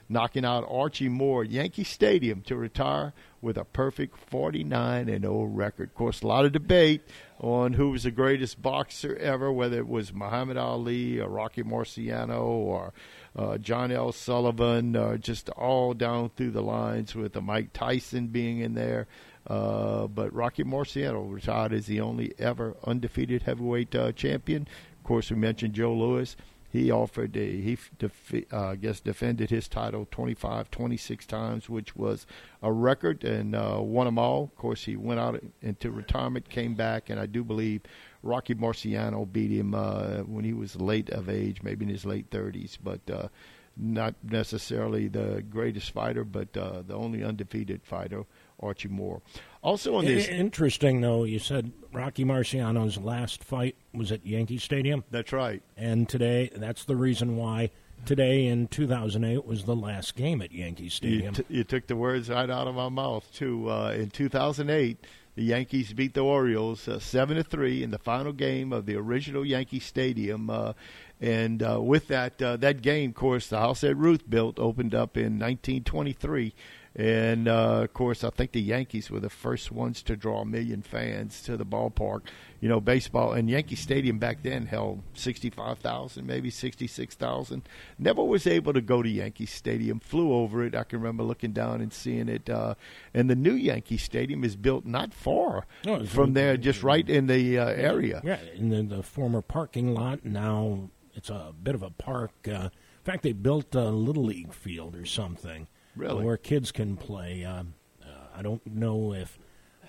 knocking out Archie Moore at Yankee Stadium to retire with a perfect 49 and 0 record. Of course, a lot of debate on who was the greatest boxer ever, whether it was Muhammad Ali or Rocky Marciano or uh, John L. Sullivan, uh, just all down through the lines with uh, Mike Tyson being in there. Uh, but Rocky Marciano retired as the only ever undefeated heavyweight uh, champion. Of course, we mentioned Joe Louis. He offered a, he defi- uh, I guess defended his title 25, 26 times, which was a record, and uh, won them all. Of course, he went out into retirement, came back, and I do believe Rocky Marciano beat him uh, when he was late of age, maybe in his late 30s, but uh, not necessarily the greatest fighter, but uh, the only undefeated fighter, Archie Moore. Also on this, interesting though, you said Rocky Marciano's last fight was at Yankee Stadium. That's right. And today, that's the reason why today in 2008 was the last game at Yankee Stadium. You, t- you took the words right out of my mouth too. Uh, in 2008 the Yankees beat the Orioles uh, seven to three in the final game of the original Yankee Stadium. Uh, and uh, with that uh, that game, of course, the house that Ruth built opened up in 1923. And uh, of course, I think the Yankees were the first ones to draw a million fans to the ballpark. You know, baseball and Yankee Stadium back then held sixty-five thousand, maybe sixty-six thousand. Never was able to go to Yankee Stadium. Flew over it. I can remember looking down and seeing it. Uh, and the new Yankee Stadium is built not far no, from there, just right in the uh, area. Yeah, in the, the, former parking lot. Now it's a bit of a park. Uh, in fact, they built a little league field or something really? where kids can play. Uh, uh, I don't know if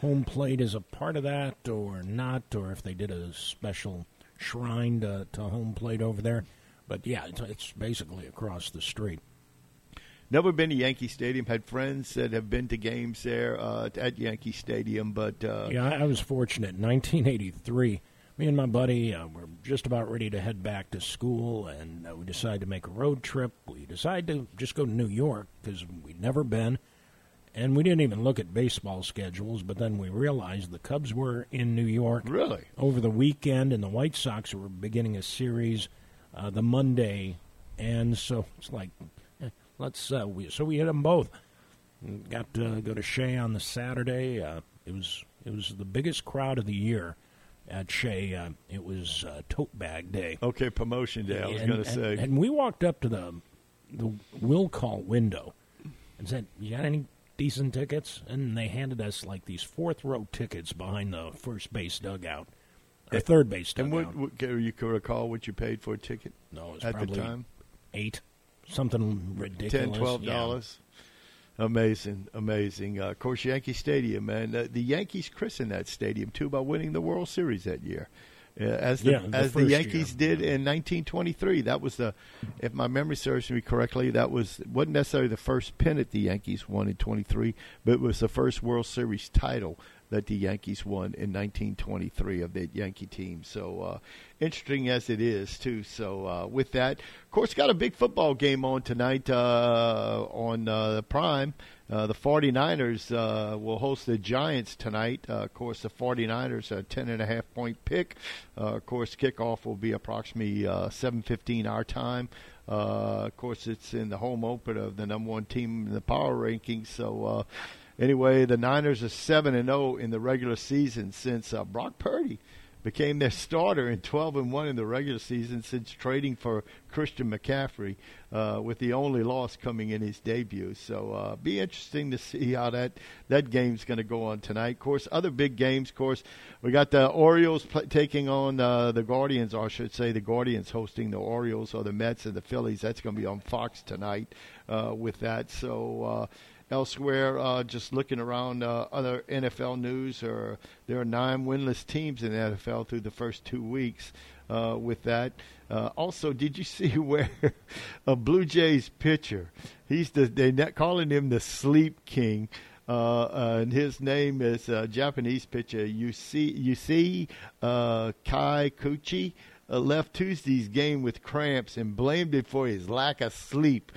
home plate is a part of that or not, or if they did a special shrine to, to home plate over there. But yeah, it's, it's basically across the street. Never been to Yankee Stadium. Had friends that have been to games there uh, at Yankee Stadium, but uh, yeah, I was fortunate. In 1983, me and my buddy uh, were just about ready to head back to school, and uh, we decided to make a road trip. We decided to just go to New York because we'd never been, and we didn't even look at baseball schedules, but then we realized the Cubs were in New York Really? over the weekend, and the White Sox were beginning a series uh, the Monday, and so it's like, eh, let's. Uh, we, so we hit them both. Got to go to Shea on the Saturday. Uh, it was it was the biggest crowd of the year at Shea. Uh, it was uh, tote bag day. Okay, promotion day. I was And- going to say. And we walked up to the the will call window and said, "You got any decent tickets?" And they handed us like these fourth row tickets behind the first base dugout, or third base and dugout. what, what can you recall what you paid for a ticket no, it was at the time? eight, something ridiculous. Ten, twelve Yeah. Amazing, amazing. Uh, of course, Yankee Stadium, man. Uh, the Yankees christened that stadium too by winning the World Series that year, uh, as the Yeah, the as the Yankees year. did in 1923. That was the, if my memory serves me correctly, that was wasn't necessarily the first pennant the Yankees won in 23, but it was the first World Series title that the Yankees won in 1923 of that Yankee team. So uh, interesting as it is too. So uh, with that, of course, got a big football game on tonight uh, on uh, Prime. Uh, the 49ers uh, will host the Giants tonight. Uh, of course, the 49ers are a 10 and a half point pick. Uh, of course, kickoff will be approximately uh, 7:15 our time. Uh, of course, it's in the home opener of the number one team in the power rankings. So. Anyway, the Niners are seven and zero in the regular season since uh, Brock Purdy became their starter in 12 and one in the regular season since trading for Christian McCaffrey, uh, with the only loss coming in his debut. So, uh, be interesting to see how that that game's going to go on tonight. Of course, other big games. Of course, we got the Orioles pl- taking on uh, the Guardians, or I should say, the Guardians hosting the Orioles or the Mets and the Phillies. That's going to be on Fox tonight. Uh, with that, so. Uh, Elsewhere, uh, just looking around uh, other NFL news, or there are nine winless teams in the NFL through the first two weeks. Uh, with that, uh, also, did you see where a Blue Jays pitcher? He's the they're calling him the Sleep King. Uh, uh, and his name is uh, Japanese pitcher Yusei Yusei uh, Kai Kuchi. Uh, left Tuesday's game with cramps and blamed it for his lack of sleep.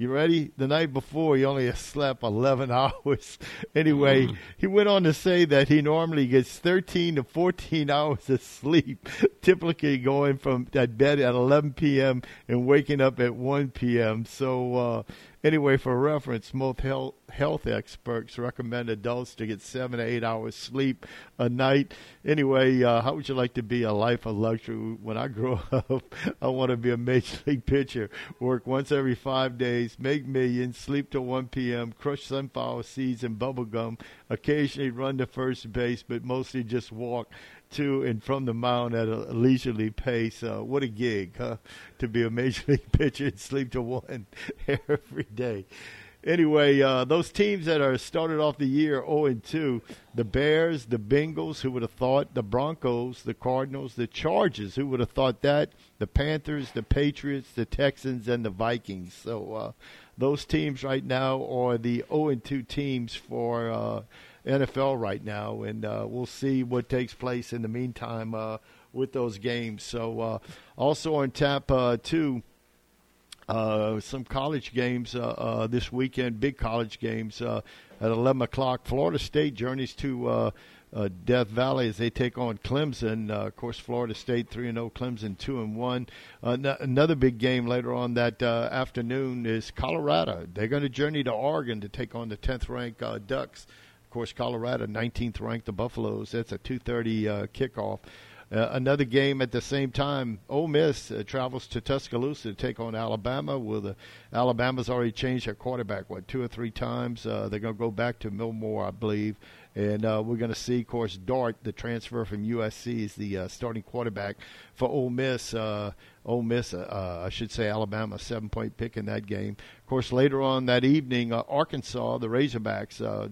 You ready? The night before, he only slept 11 hours. anyway, he went on to say that he normally gets 13 to 14 hours of sleep, typically going from at bed at 11 p.m. and waking up at 1 p.m. So, uh, anyway, for reference, most health, health experts recommend adults to get seven to eight hours sleep a night. Anyway, uh, how would you like to be a life of luxury? When I grow up, I want to be a major league pitcher, work once every five days, make millions, sleep till 1 p.m., crush sunflower seeds and bubble gum, occasionally run to first base, but mostly just walk to and from the mound at a leisurely pace. Uh, what a gig, huh? To be a major league pitcher and sleep to one every day. Anyway, uh, those teams that are started off the year 0 and 2, the Bears, the Bengals, who would have thought, the Broncos, the Cardinals, the Chargers, who would have thought that, the Panthers, the Patriots, the Texans, and the Vikings. So uh, those teams right now are the 0 and 2 teams for uh, NFL right now, and uh, we'll see what takes place in the meantime uh, with those games. So uh, also on tap too. Uh, some college games uh, uh, this weekend, big college games at 11 o'clock. Florida State journeys to Death Valley as they take on Clemson. Of course, Florida State 3 and 0, Clemson 2 and 1. Uh, another big game later on that afternoon is Colorado. They're going to journey to Oregon to take on the 10th ranked Ducks. Of course, Colorado 19th ranked the Buffaloes. That's a 2:30 uh, kickoff. Uh, another game at the same time. Ole Miss uh, travels to Tuscaloosa to take on Alabama. With uh, Alabama's already changed their quarterback what two or three times. Uh, they're going to go back to Milroe, I believe, and uh, we're going to see, of course, Dart, the transfer from USC, is the uh, starting quarterback for Ole Miss. Uh, Ole Miss, uh, I should say, Alabama, seven-point pick in that game. Of course, later on that evening, Arkansas, the Razorbacks.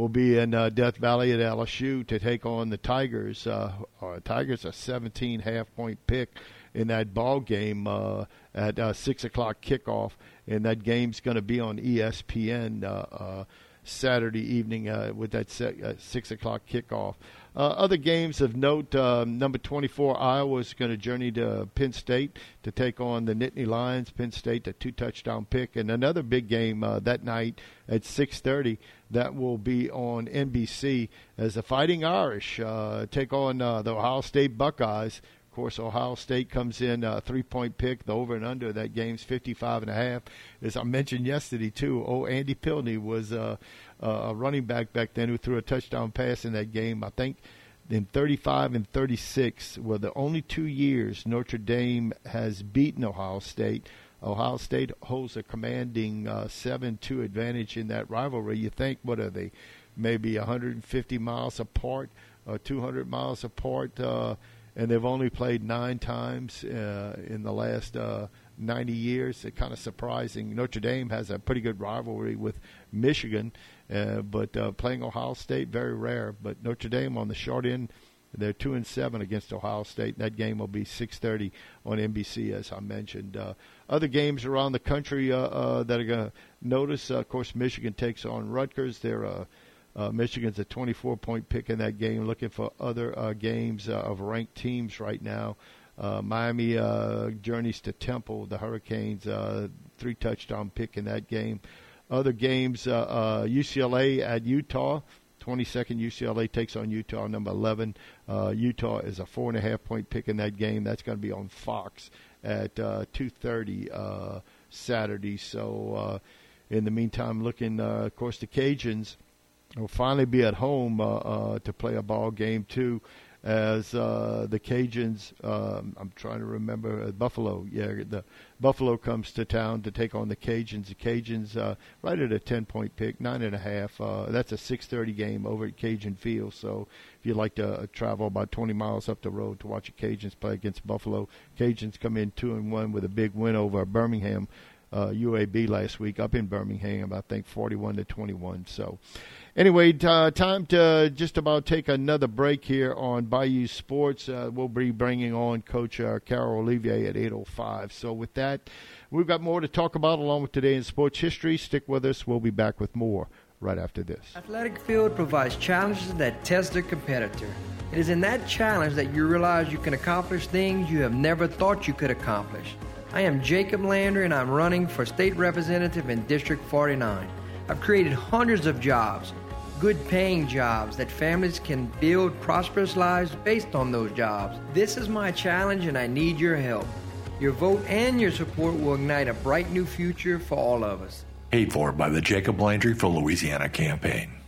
Uh, will be in uh, Death Valley at LSU to take on the Tigers. Uh, uh, Tigers a 17 half point pick in that ball game uh, at uh, six o'clock kickoff, and that game's going to be on ESPN. Saturday evening uh, with that se- uh, six o'clock kickoff. Uh, other games of note: um, number 24 Iowa is going to journey to Penn State to take on the Nittany Lions. Penn State, a two-touchdown pick, and another big game uh, that night at 6:30. That will be on NBC as the Fighting Irish uh, take on uh, the Ohio State Buckeyes. Of course, Ohio State comes in a uh, three-point pick. The over and under that game's 55 and a half. As I mentioned yesterday too, oh Andy Pilney was uh, a running back back then who threw a touchdown pass in that game. I think in 35 and 36 were the only two years Notre Dame has beaten Ohio State. Ohio State holds a commanding uh, 7-2 advantage in that rivalry. You think, what are they, maybe 150 miles apart, or 200 miles apart? Uh, and they've only played nine times uh, in the last uh, 90 years. It's kind of surprising. Notre Dame has a pretty good rivalry with Michigan, uh, but uh, playing Ohio State very rare. But Notre Dame on the short end, they're two and seven against Ohio State. That game will be 6:30 on NBC, as I mentioned. Uh, other games around the country uh, uh, that are going to notice. of course, Michigan takes on Rutgers. They're uh, Michigan's a 24 point pick in that game. Looking for other uh, games uh, of ranked teams right now. Uh, Miami uh, journeys to Temple. The Hurricanes uh, three touchdown pick in that game. Other games: uh, uh, UCLA at Utah. 22nd UCLA takes on Utah, number 11. Uh, Utah is a four and a half point pick in that game. That's going to be on Fox at uh, 2:30 uh, Saturday. So, uh, in the meantime, looking, uh, of course, the Cajuns will finally be at home uh, uh, to play a ball game too. As uh, the Cajuns, um, I'm trying to remember uh, Buffalo. Yeah, the Buffalo comes to town to take on the Cajuns. The Cajuns uh, right at a 10 point pick, nine and a half. Uh, that's a 6:30 game over at Cajun Field. So if you'd like to travel about 20 miles up the road to watch the Cajuns play against Buffalo, Cajuns come in two and one with a big win over Birmingham. UAB last week up in Birmingham, I think 41 to 21. So, Anyway, uh, time to just about take another break here on Bayou Sports. Uh, we'll be bringing on Coach uh, Carroll Olivier at 8.05. So with that, we've got more to talk about along with today in sports history. Stick with us. We'll be back with more right after this. Athletic Field provides challenges that test the competitor. It is in that challenge that you realize you can accomplish things you have never thought you could accomplish. I am Jacob Landry, and I'm running for state representative in District 49. I've created hundreds of jobs, good paying jobs that families can build prosperous lives based on those jobs. This is my challenge and I need your help. Your vote and your support will ignite a bright new future for all of us. Paid for by the Jacob Landry for Louisiana campaign.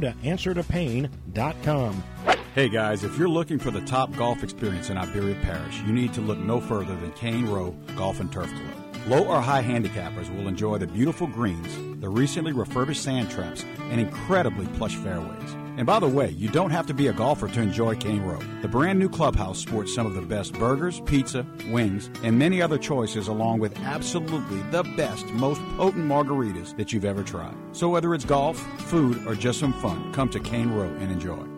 to answertopain.com. Hey guys, if you're looking for the top golf experience in Iberia Parish, you need to look no further than Cane Row Golf and Turf Club. Low or high handicappers will enjoy the beautiful greens, the recently refurbished sand traps, and incredibly plush fairways. And by the way, you don't have to be a golfer to enjoy Cane Row. The brand new clubhouse sports some of the best burgers, pizza, wings, and many other choices, along with absolutely the best, most potent margaritas that you've ever tried. So whether it's golf, food, or just some fun, come to Cane Row and enjoy.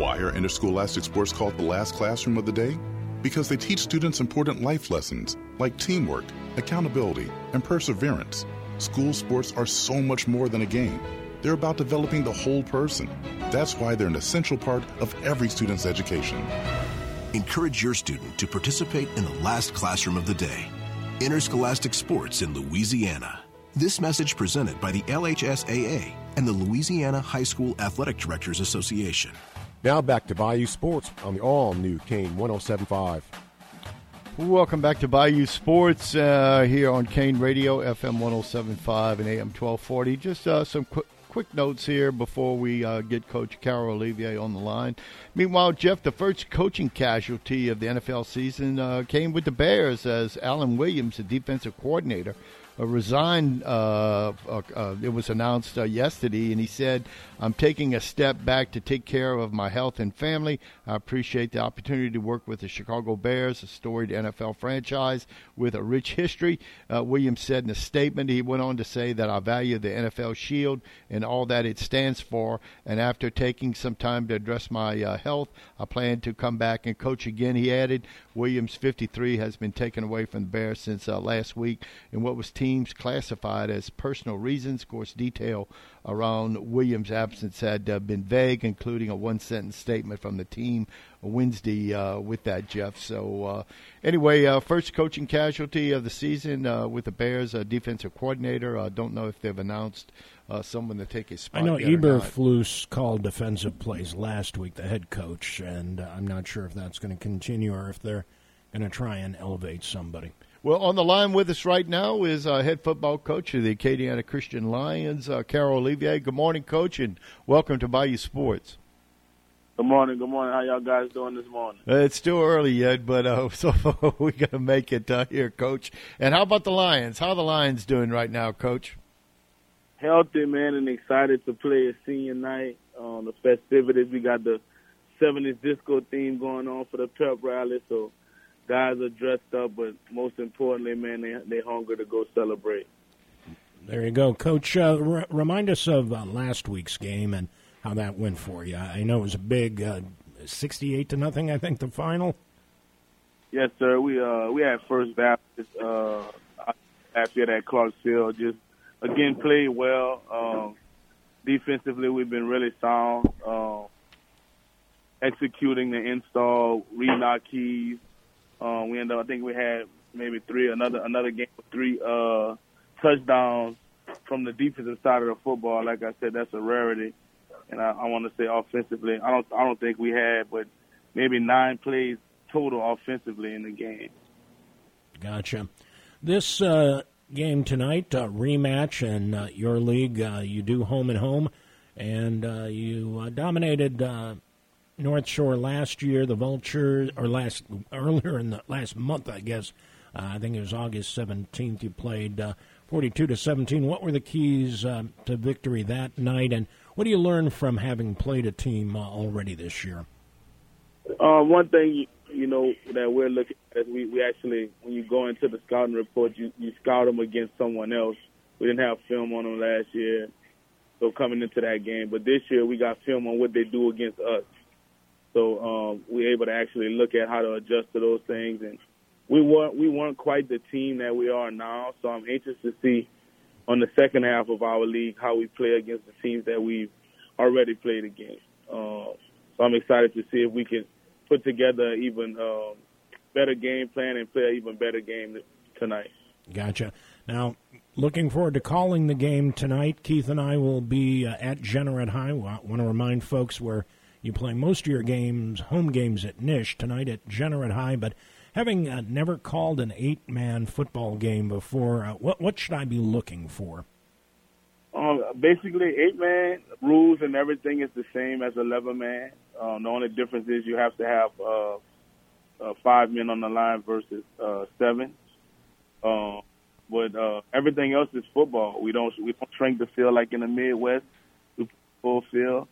Why are interscholastic sports called the last classroom of the day? Because they teach students important life lessons like teamwork, accountability, and perseverance. School sports are so much more than a game. They're about developing the whole person. That's why they're an essential part of every student's education. Encourage your student to participate in the last classroom of the day. Interscholastic Sports in Louisiana. This message presented by the LHSAA and the Louisiana High School Athletic Directors Association. Now back to Bayou Sports on the all new Kane 1075. Welcome back to Bayou Sports uh, here on Kane Radio, FM 1075 and AM 1240. Just uh, some quick quick notes here before we uh, get Coach Carroll Olivier on the line. Meanwhile, Jeff, the first coaching casualty of the NFL season uh, came with the Bears as Alan Williams, the defensive coordinator, resigned. Uh, uh, uh, it was announced yesterday, and he said, "I'm taking a step back to take care of my health and family. I appreciate the opportunity to work with the Chicago Bears, a storied NFL franchise with a rich history." Williams said in a statement. He went on to say that I value the NFL Shield and all that it stands for, and after taking some time to address my health, I plan to come back and coach again. He added, "Williams, 53, has been taken away from the Bears since last week in what was team teams classified as personal reasons. Of course, detail around Williams' absence had uh, been vague, including a one sentence statement from the team Wednesday uh, with that, Jeff. So, uh, anyway, uh, first coaching casualty of the season uh, with the Bears, defensive coordinator. I don't know if they've announced. Uh, someone to take his spot. I know Eberflus called defensive plays last week, the head coach, and I'm not sure if that's going to continue or if they're going to try and elevate somebody. Well, on the line with us right now is uh, head football coach of the Acadiana Christian Lions, uh, Carroll Olivier. Good morning, coach, and welcome to Bayou Sports. Good morning. Good morning. How y'all guys doing this morning? Uh, it's still early yet, but uh, so we got to make it uh, here, coach. And how about the Lions? How are the Lions doing right now, coach? Healthy, man, and excited to play a senior night. Um, the festivities, we got the 70s disco theme going on for the pep rally, so guys are dressed up, but most importantly, man, they they hungry to go celebrate. There you go, Coach. Uh, remind us of uh, last week's game and how that went for you. I know it was a big, uh, sixty-eight to nothing. I think the final. Yes, sir. We uh we had First Baptist uh after that Clarksville. Just again played well. Um, defensively, we've been really sound. Um, executing the install, reading our keys, um, we ended up, I think we had maybe three, another another game with three uh, touchdowns from the defensive side of the football. Like I said, that's a rarity. And I, I want to say offensively, I don't I don't think we had, but maybe nine plays total offensively in the game. Gotcha. This uh, game tonight, uh, rematch in uh, your league. Uh, you do home and home, and uh, you uh, dominated North Shore last year, the Vultures, or last earlier in the last month, I guess. Uh, I think it was August 17th. You played uh, 42 to 17. What were the keys uh, to victory that night, and what do you learn from having played a team uh, already this year? One thing you know that we're looking at we, we actually when you go into the scouting report, you you scout them against someone else. We didn't have film on them last year, so coming into that game, but this year we got film on what they do against us. So um, we're able to actually look at how to adjust to those things, and we weren't we weren't quite the team that we are now. So I'm anxious to see on the second half of our league how we play against the teams that we've already played against. Uh, so I'm excited to see if we can put together even um, better game plan and play an even better game tonight. Gotcha. Now, looking forward to calling the game tonight. Keith and I will be uh, at Jeanerette High. I want to remind folks we're – you play most of your games, home games at Nish, tonight at Jeanerette High, but having uh, never called an eight man football game before, uh, what, what should I be looking for? Um, basically, eight man rules and everything is the same as 11 man. Um, the only difference is you have to have uh, uh, five men on the line versus uh, seven. Um, but uh, everything else is football. We don't we don't shrink the field like in the Midwest. We full field.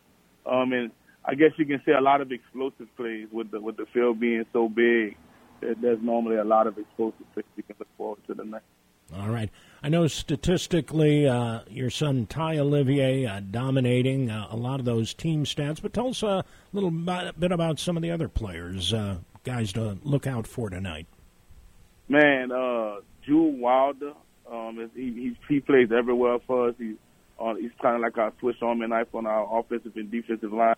Um, and I guess you can say a lot of explosive plays with the with the field being so big. There's normally a lot of explosive plays you can look forward to tonight. All right. I know statistically, uh, your son Ty Olivier uh, dominating uh, a lot of those team stats, but tell us a little bit about some of the other players, uh, guys to look out for tonight. Man, uh, Jude Wilder, um, he, he he plays everywhere for us. He's on. He's kind of like our Swiss Army knife on our offensive and defensive line.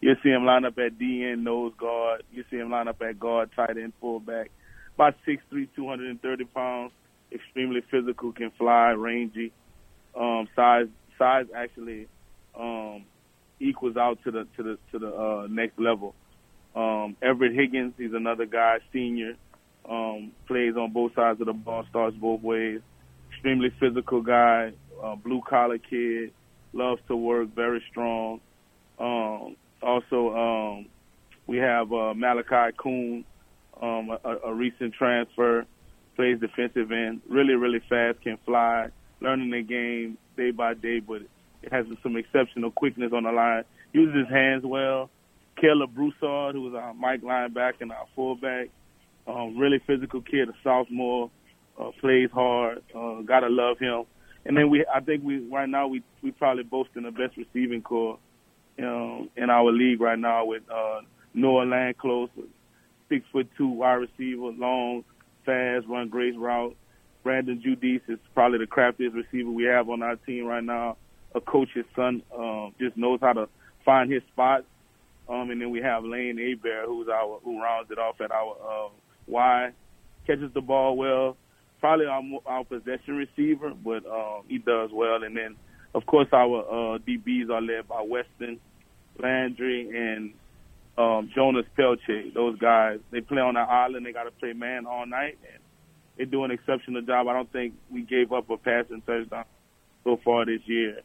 You see him line up at DN nose guard. You see him line up at guard, tight end, fullback. About six three, two hundred and thirty pounds. Extremely physical, can fly, rangy. um, size size actually um, equals out to the to the to the uh, next level. Um, Everett Higgins, he's another guy, senior, um, plays on both sides of the ball, starts both ways. Extremely physical guy, uh, blue collar kid, loves to work, very strong. Um, also, um, we have uh, Malachi Coon, um, a, a recent transfer, plays defensive end, really, really fast, can fly, learning the game day by day, but it has some exceptional quickness on the line. Uses his hands well. Caleb Broussard, who was our Mike linebacker and our fullback, um, really physical kid, a sophomore, uh, plays hard. Uh, gotta love him. And then we, I think we right now we we probably boasting the best receiving core, you know, in our league right now with uh, Noah Landclose, six foot two wide receiver, long, fast, run great route. Brandon Judice is probably the craftiest receiver we have on our team right now. A coach's son uh, just knows how to find his spots. Um, and then we have Lane Abear, who's our who rounds it off at our uh, Y, catches the ball well. Probably our our possession receiver, but um, he does well. And then, of course, our uh, DBs are led by Weston Landry and um, Jonas Pelche. Those guys, they play on the island. They got to play man all night, and they do an exceptional job. I don't think we gave up a passing touchdown so far this year.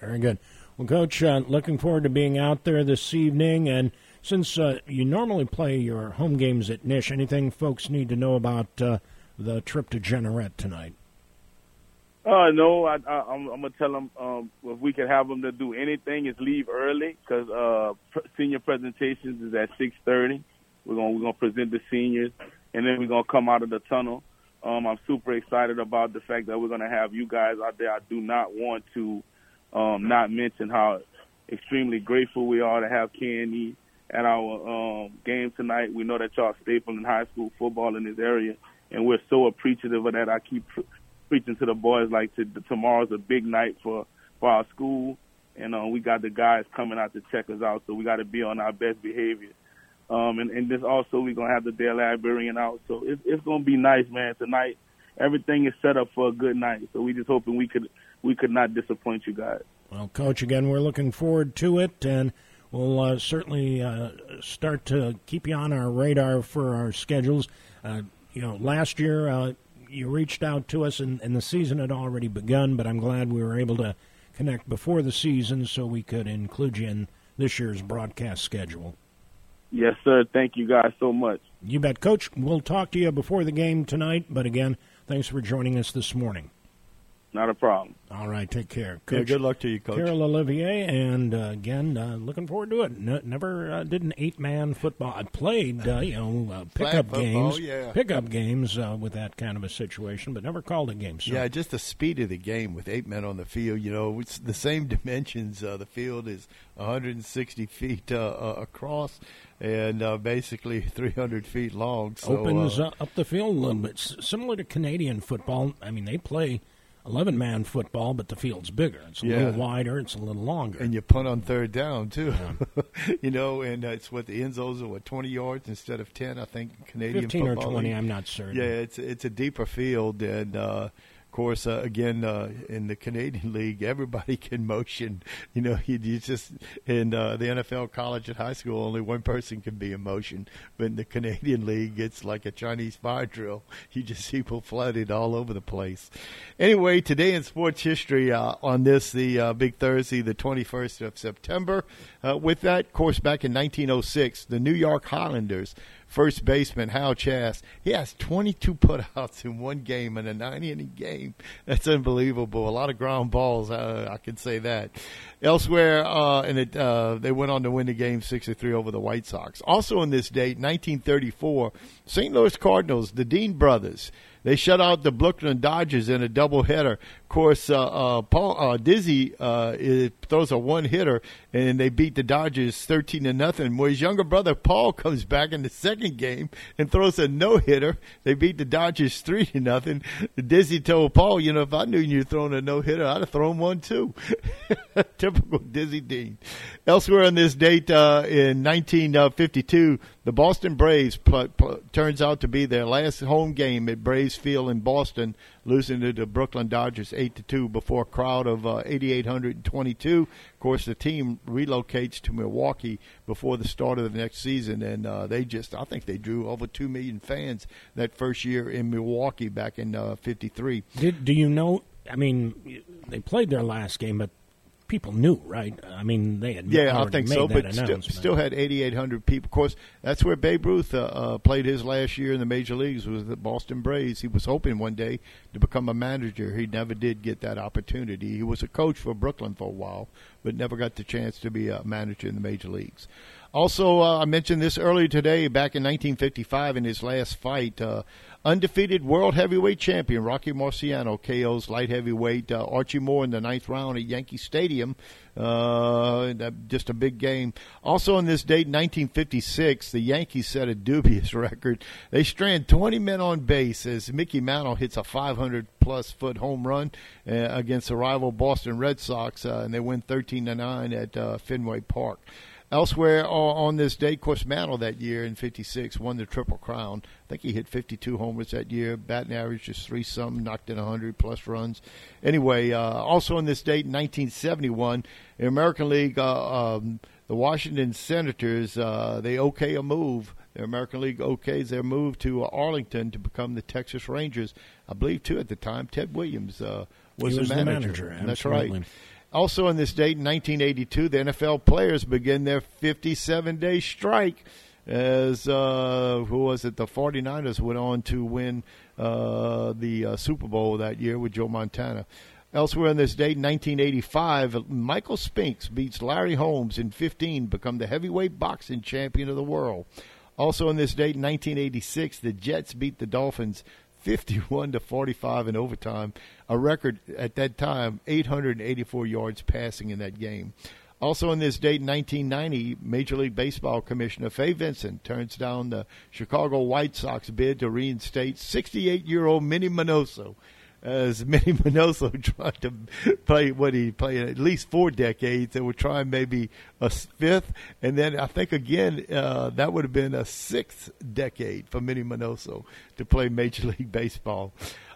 Very good. Well, Coach, uh, looking forward to being out there this evening. And since uh, you normally play your home games at Nish, anything folks need to know about uh, the trip to Jeanerette tonight? Uh, no, I, I, I'm, I'm gonna tell them um, if we could have them to do anything is leave early because uh, senior presentations is at six thirty. We're gonna we're gonna present the seniors, and then we're gonna come out of the tunnel. Um, I'm super excited about the fact that we're gonna have you guys out there. I do not want to um, not mention how extremely grateful we are to have Kenny at our um, game tonight. We know that y'all staple in high school football in this area, and we're so appreciative of that. I keep pr- preaching to the boys like to, tomorrow's a big night for for our school, and uh, we got the guys coming out to check us out, so we got to be on our best behavior. Um, and, and this also we're gonna have the Daily Iberian out, so it's, it's gonna be nice, man. Tonight, everything is set up for a good night, so we just hoping we could we could not disappoint you guys. Well, Coach, again, we're looking forward to it, and we'll uh, certainly uh, start to keep you on our radar for our schedules. Uh, you know, last year uh, you reached out to us, and, and the season had already begun, but I'm glad we were able to connect before the season so we could include you in this year's broadcast schedule. Yes, sir. Thank you guys so much. You bet, Coach. We'll talk to you before the game tonight, but again, thanks for joining us this morning. Not a problem. All right, take care. Coach, yeah, good luck to you, Coach. Carroll Olivier, and uh, again, uh, looking forward to it. never uh, did an eight-man football. I played, uh, you know, uh, pickup games, yeah. pickup games uh, with that kind of a situation, but never called a game. So. Yeah, just the speed of the game with eight men on the field. You know, it's the same dimensions. the field is 160 feet across and uh, basically 300 feet long. So, Opens uh, up the field a little bit, S- similar to Canadian football. I mean, they play 11 man football, but the field's bigger. It's a Yeah. little wider, it's a little longer. and you punt on third down too. you know, and uh, it's what the end zones are what 20 yards instead of 10. I think Canadian 15 or 20, league. I'm not certain. Yeah, it's it's a deeper field, and uh, course, uh, again uh, in the Canadian League, everybody can motion. You know, you, you just in uh, the NFL, college, and high school, only one person can be in motion. But in the Canadian League, it's like a Chinese fire drill. You just people flooded all over the place. Anyway, today in sports history, uh, on this the uh, big Thursday, the 21st of September. Uh, with that, of course, back in 1906, the New York Highlanders first baseman Hal Chase. He has 22 putouts in one game in a nine inning game. That's unbelievable. A lot of ground balls. Uh, I can say that. Elsewhere, uh, and it, uh, they went on to win the game six to three over the White Sox. Also on this date, 1934, St. Louis Cardinals, the Dean brothers. They shut out the Brooklyn Dodgers in a doubleheader. Of course, uh, uh, Paul uh, Dizzy uh, throws a one hitter, and they beat the Dodgers thirteen to nothing. Well, his younger brother Paul comes back in the second game and throws a no hitter. They beat the Dodgers three to nothing. Dizzy told Paul, "You know, if I knew you were throwing a no hitter, I'd have thrown one too." Typical Dizzy Dean. Elsewhere on this date, uh, in 1952, the Boston Braves pl- pl- turns out to be their last home game at Braves Field in Boston, losing to the Brooklyn Dodgers eight to two before a crowd of uh, 8,822. Of course, the team relocates to Milwaukee before the start of the next season, and uh, they just I think they drew over two million fans that first year in Milwaukee back in '53. Uh, do you know? I mean, they played their last game, but people knew, right? I mean, they had yeah, I think so, but still, still, had 8,800 people. Of course, that's where Babe Ruth uh, uh, played his last year in the major leagues was the Boston Braves. He was hoping one day to become a manager. He never did get that opportunity. He was a coach for Brooklyn for a while, but never got the chance to be a manager in the major leagues. Also, uh, I mentioned this earlier today. Back in 1955, in his last fight, uh, undefeated world heavyweight champion Rocky Marciano KO's light heavyweight uh, Archie Moore in the ninth round at Yankee Stadium. Uh, just a big game. Also on this date, 1956, the Yankees set a dubious record. They strand 20 men on base as Mickey Mantle hits a 500 plus foot home run uh, against the rival Boston Red Sox, uh, and they win 13 to nine at uh, Fenway Park. Elsewhere on this day, of course, Mantle that year in '56 won the Triple Crown. I think he hit 52 homers that year. Batting average just three some, knocked in 100 plus runs. Anyway, uh, also on this date, in 1971, the American League, uh, um, the Washington Senators, uh, they okay a move. The American League okays their move to Arlington to become the Texas Rangers. I believe too at the time, Ted Williams uh, was, was the manager. The manager That's right. Also, on this date in 1982, the NFL players begin their 57 day strike as, uh, who was it? The 49ers went on to win uh, the uh, Super Bowl that year with Joe Montana. Elsewhere on this date, 1985, Michael Spinks beats Larry Holmes in 15, become the heavyweight boxing champion of the world. Also on this date, 1986, the Jets beat the Dolphins 51 to 45 in overtime, a record at that time 884 yards passing in that game. Also on this date, 1990, Major League Baseball Commissioner Fay Vincent turns down the Chicago White Sox bid to reinstate 68-year-old Minnie Minoso as Manny Minoso tried to play what he played at least four decades and would try maybe a fifth. And then I think again, uh, that would have been a sixth decade for Minnie Minoso to play Major League Baseball.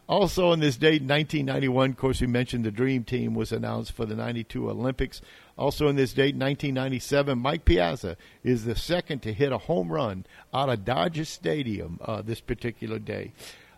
Also on this date, 1991, of course, we mentioned the Dream Team was announced for the 92 Olympics. Also on this date, 1997, Mike Piazza is the second to hit a home run out of Dodger Stadium uh, this particular day.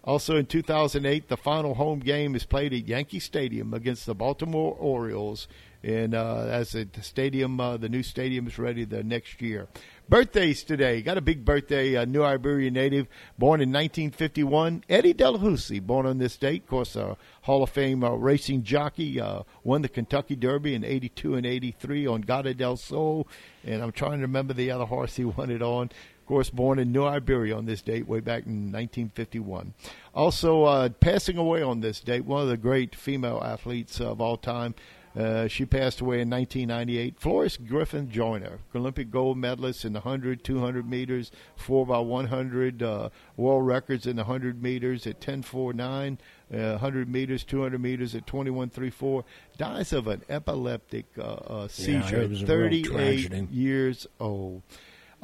Also in 2008, the final home game is played at Yankee Stadium against the Baltimore Orioles. And uh, as the stadium, uh, the new stadium is ready the next year. Birthdays today. Got a big birthday. A New Iberia native, born in 1951. Eddie Delahoussaye, born on this date. Of course, a Hall of Fame uh, racing jockey. Uh, won the Kentucky Derby in 82 and 83 on Gato Del Sol. And I'm trying to remember the other horse he won it on. Of course, born in New Iberia on this date, way back in 1951. Also, uh, passing away on this date, one of the great female athletes of all time. Uh, she passed away in 1998. Florence Griffith Joyner, Olympic gold medalist in the 100, 200 meters, 4 by 100, uh, world records in the 100 meters at 10.49, uh, 100 meters, 200 meters at 21.34, dies of an epileptic uh, uh, seizure yeah, 38 years old.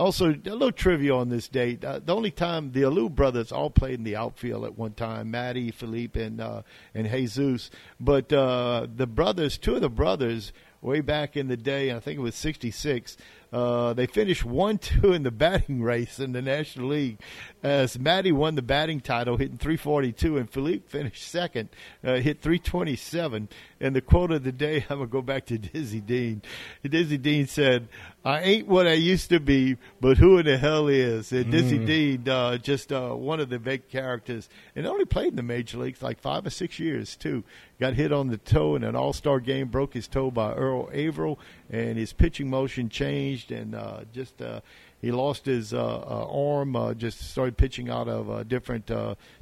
Also, a little trivia on this date. Uh, the only time the Alou brothers all played in the outfield at one time, Matty, Felipe, and uh, and Jesus. But uh, the brothers, two of the brothers, way back in the day, I think it was '66, uh, they finished one two in the batting race in the National League, as Matty won the batting title, hitting 342, and Felipe finished second, uh, hit 327. And the quote of the day, I'm gonna go back to Dizzy Dean. Dizzy Dean said, "I ain't what I used to be, but who in the hell is?" And Dizzy mm. Dean, uh, just uh, one of the big characters, and only played in the major leagues like five or six years too. Got hit on the toe in an All Star game, broke his toe by Earl Averill, and his pitching motion changed, and uh, just uh, he lost his uh, uh, arm, uh, just started pitching out of a different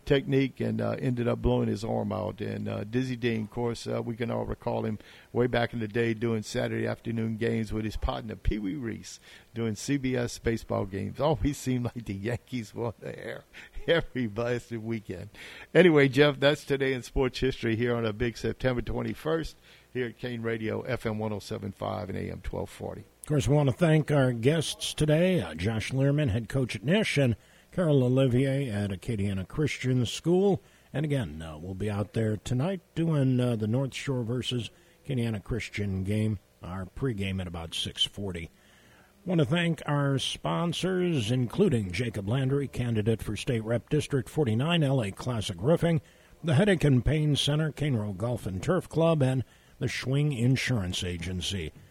technique and ended up blowing his arm out. And Dizzy Dean, of course, we can all recall him way back in the day doing Saturday afternoon games with his partner Pee Wee Reese, doing CBS baseball games. Always seemed like the Yankees won the air every blasted weekend. Anyway, Jeff, that's today in sports history here on a big September 21st here at Kane Radio, FM 1075 and AM 1240. Of course, we want to thank our guests today uh, Josh Liermann, head coach at Nish, and Carroll Olivier at Acadiana Christian School. And again, uh, we'll be out there tonight doing uh, the North Shore versus Acadiana Christian game. Our pregame at about 640. Want to thank our sponsors, including Jacob Landry, candidate for State Rep District 49, LA Classic Roofing, the Headache and Pain Center, Cane Row Golf and Turf Club, and the Schwing Insurance Agency.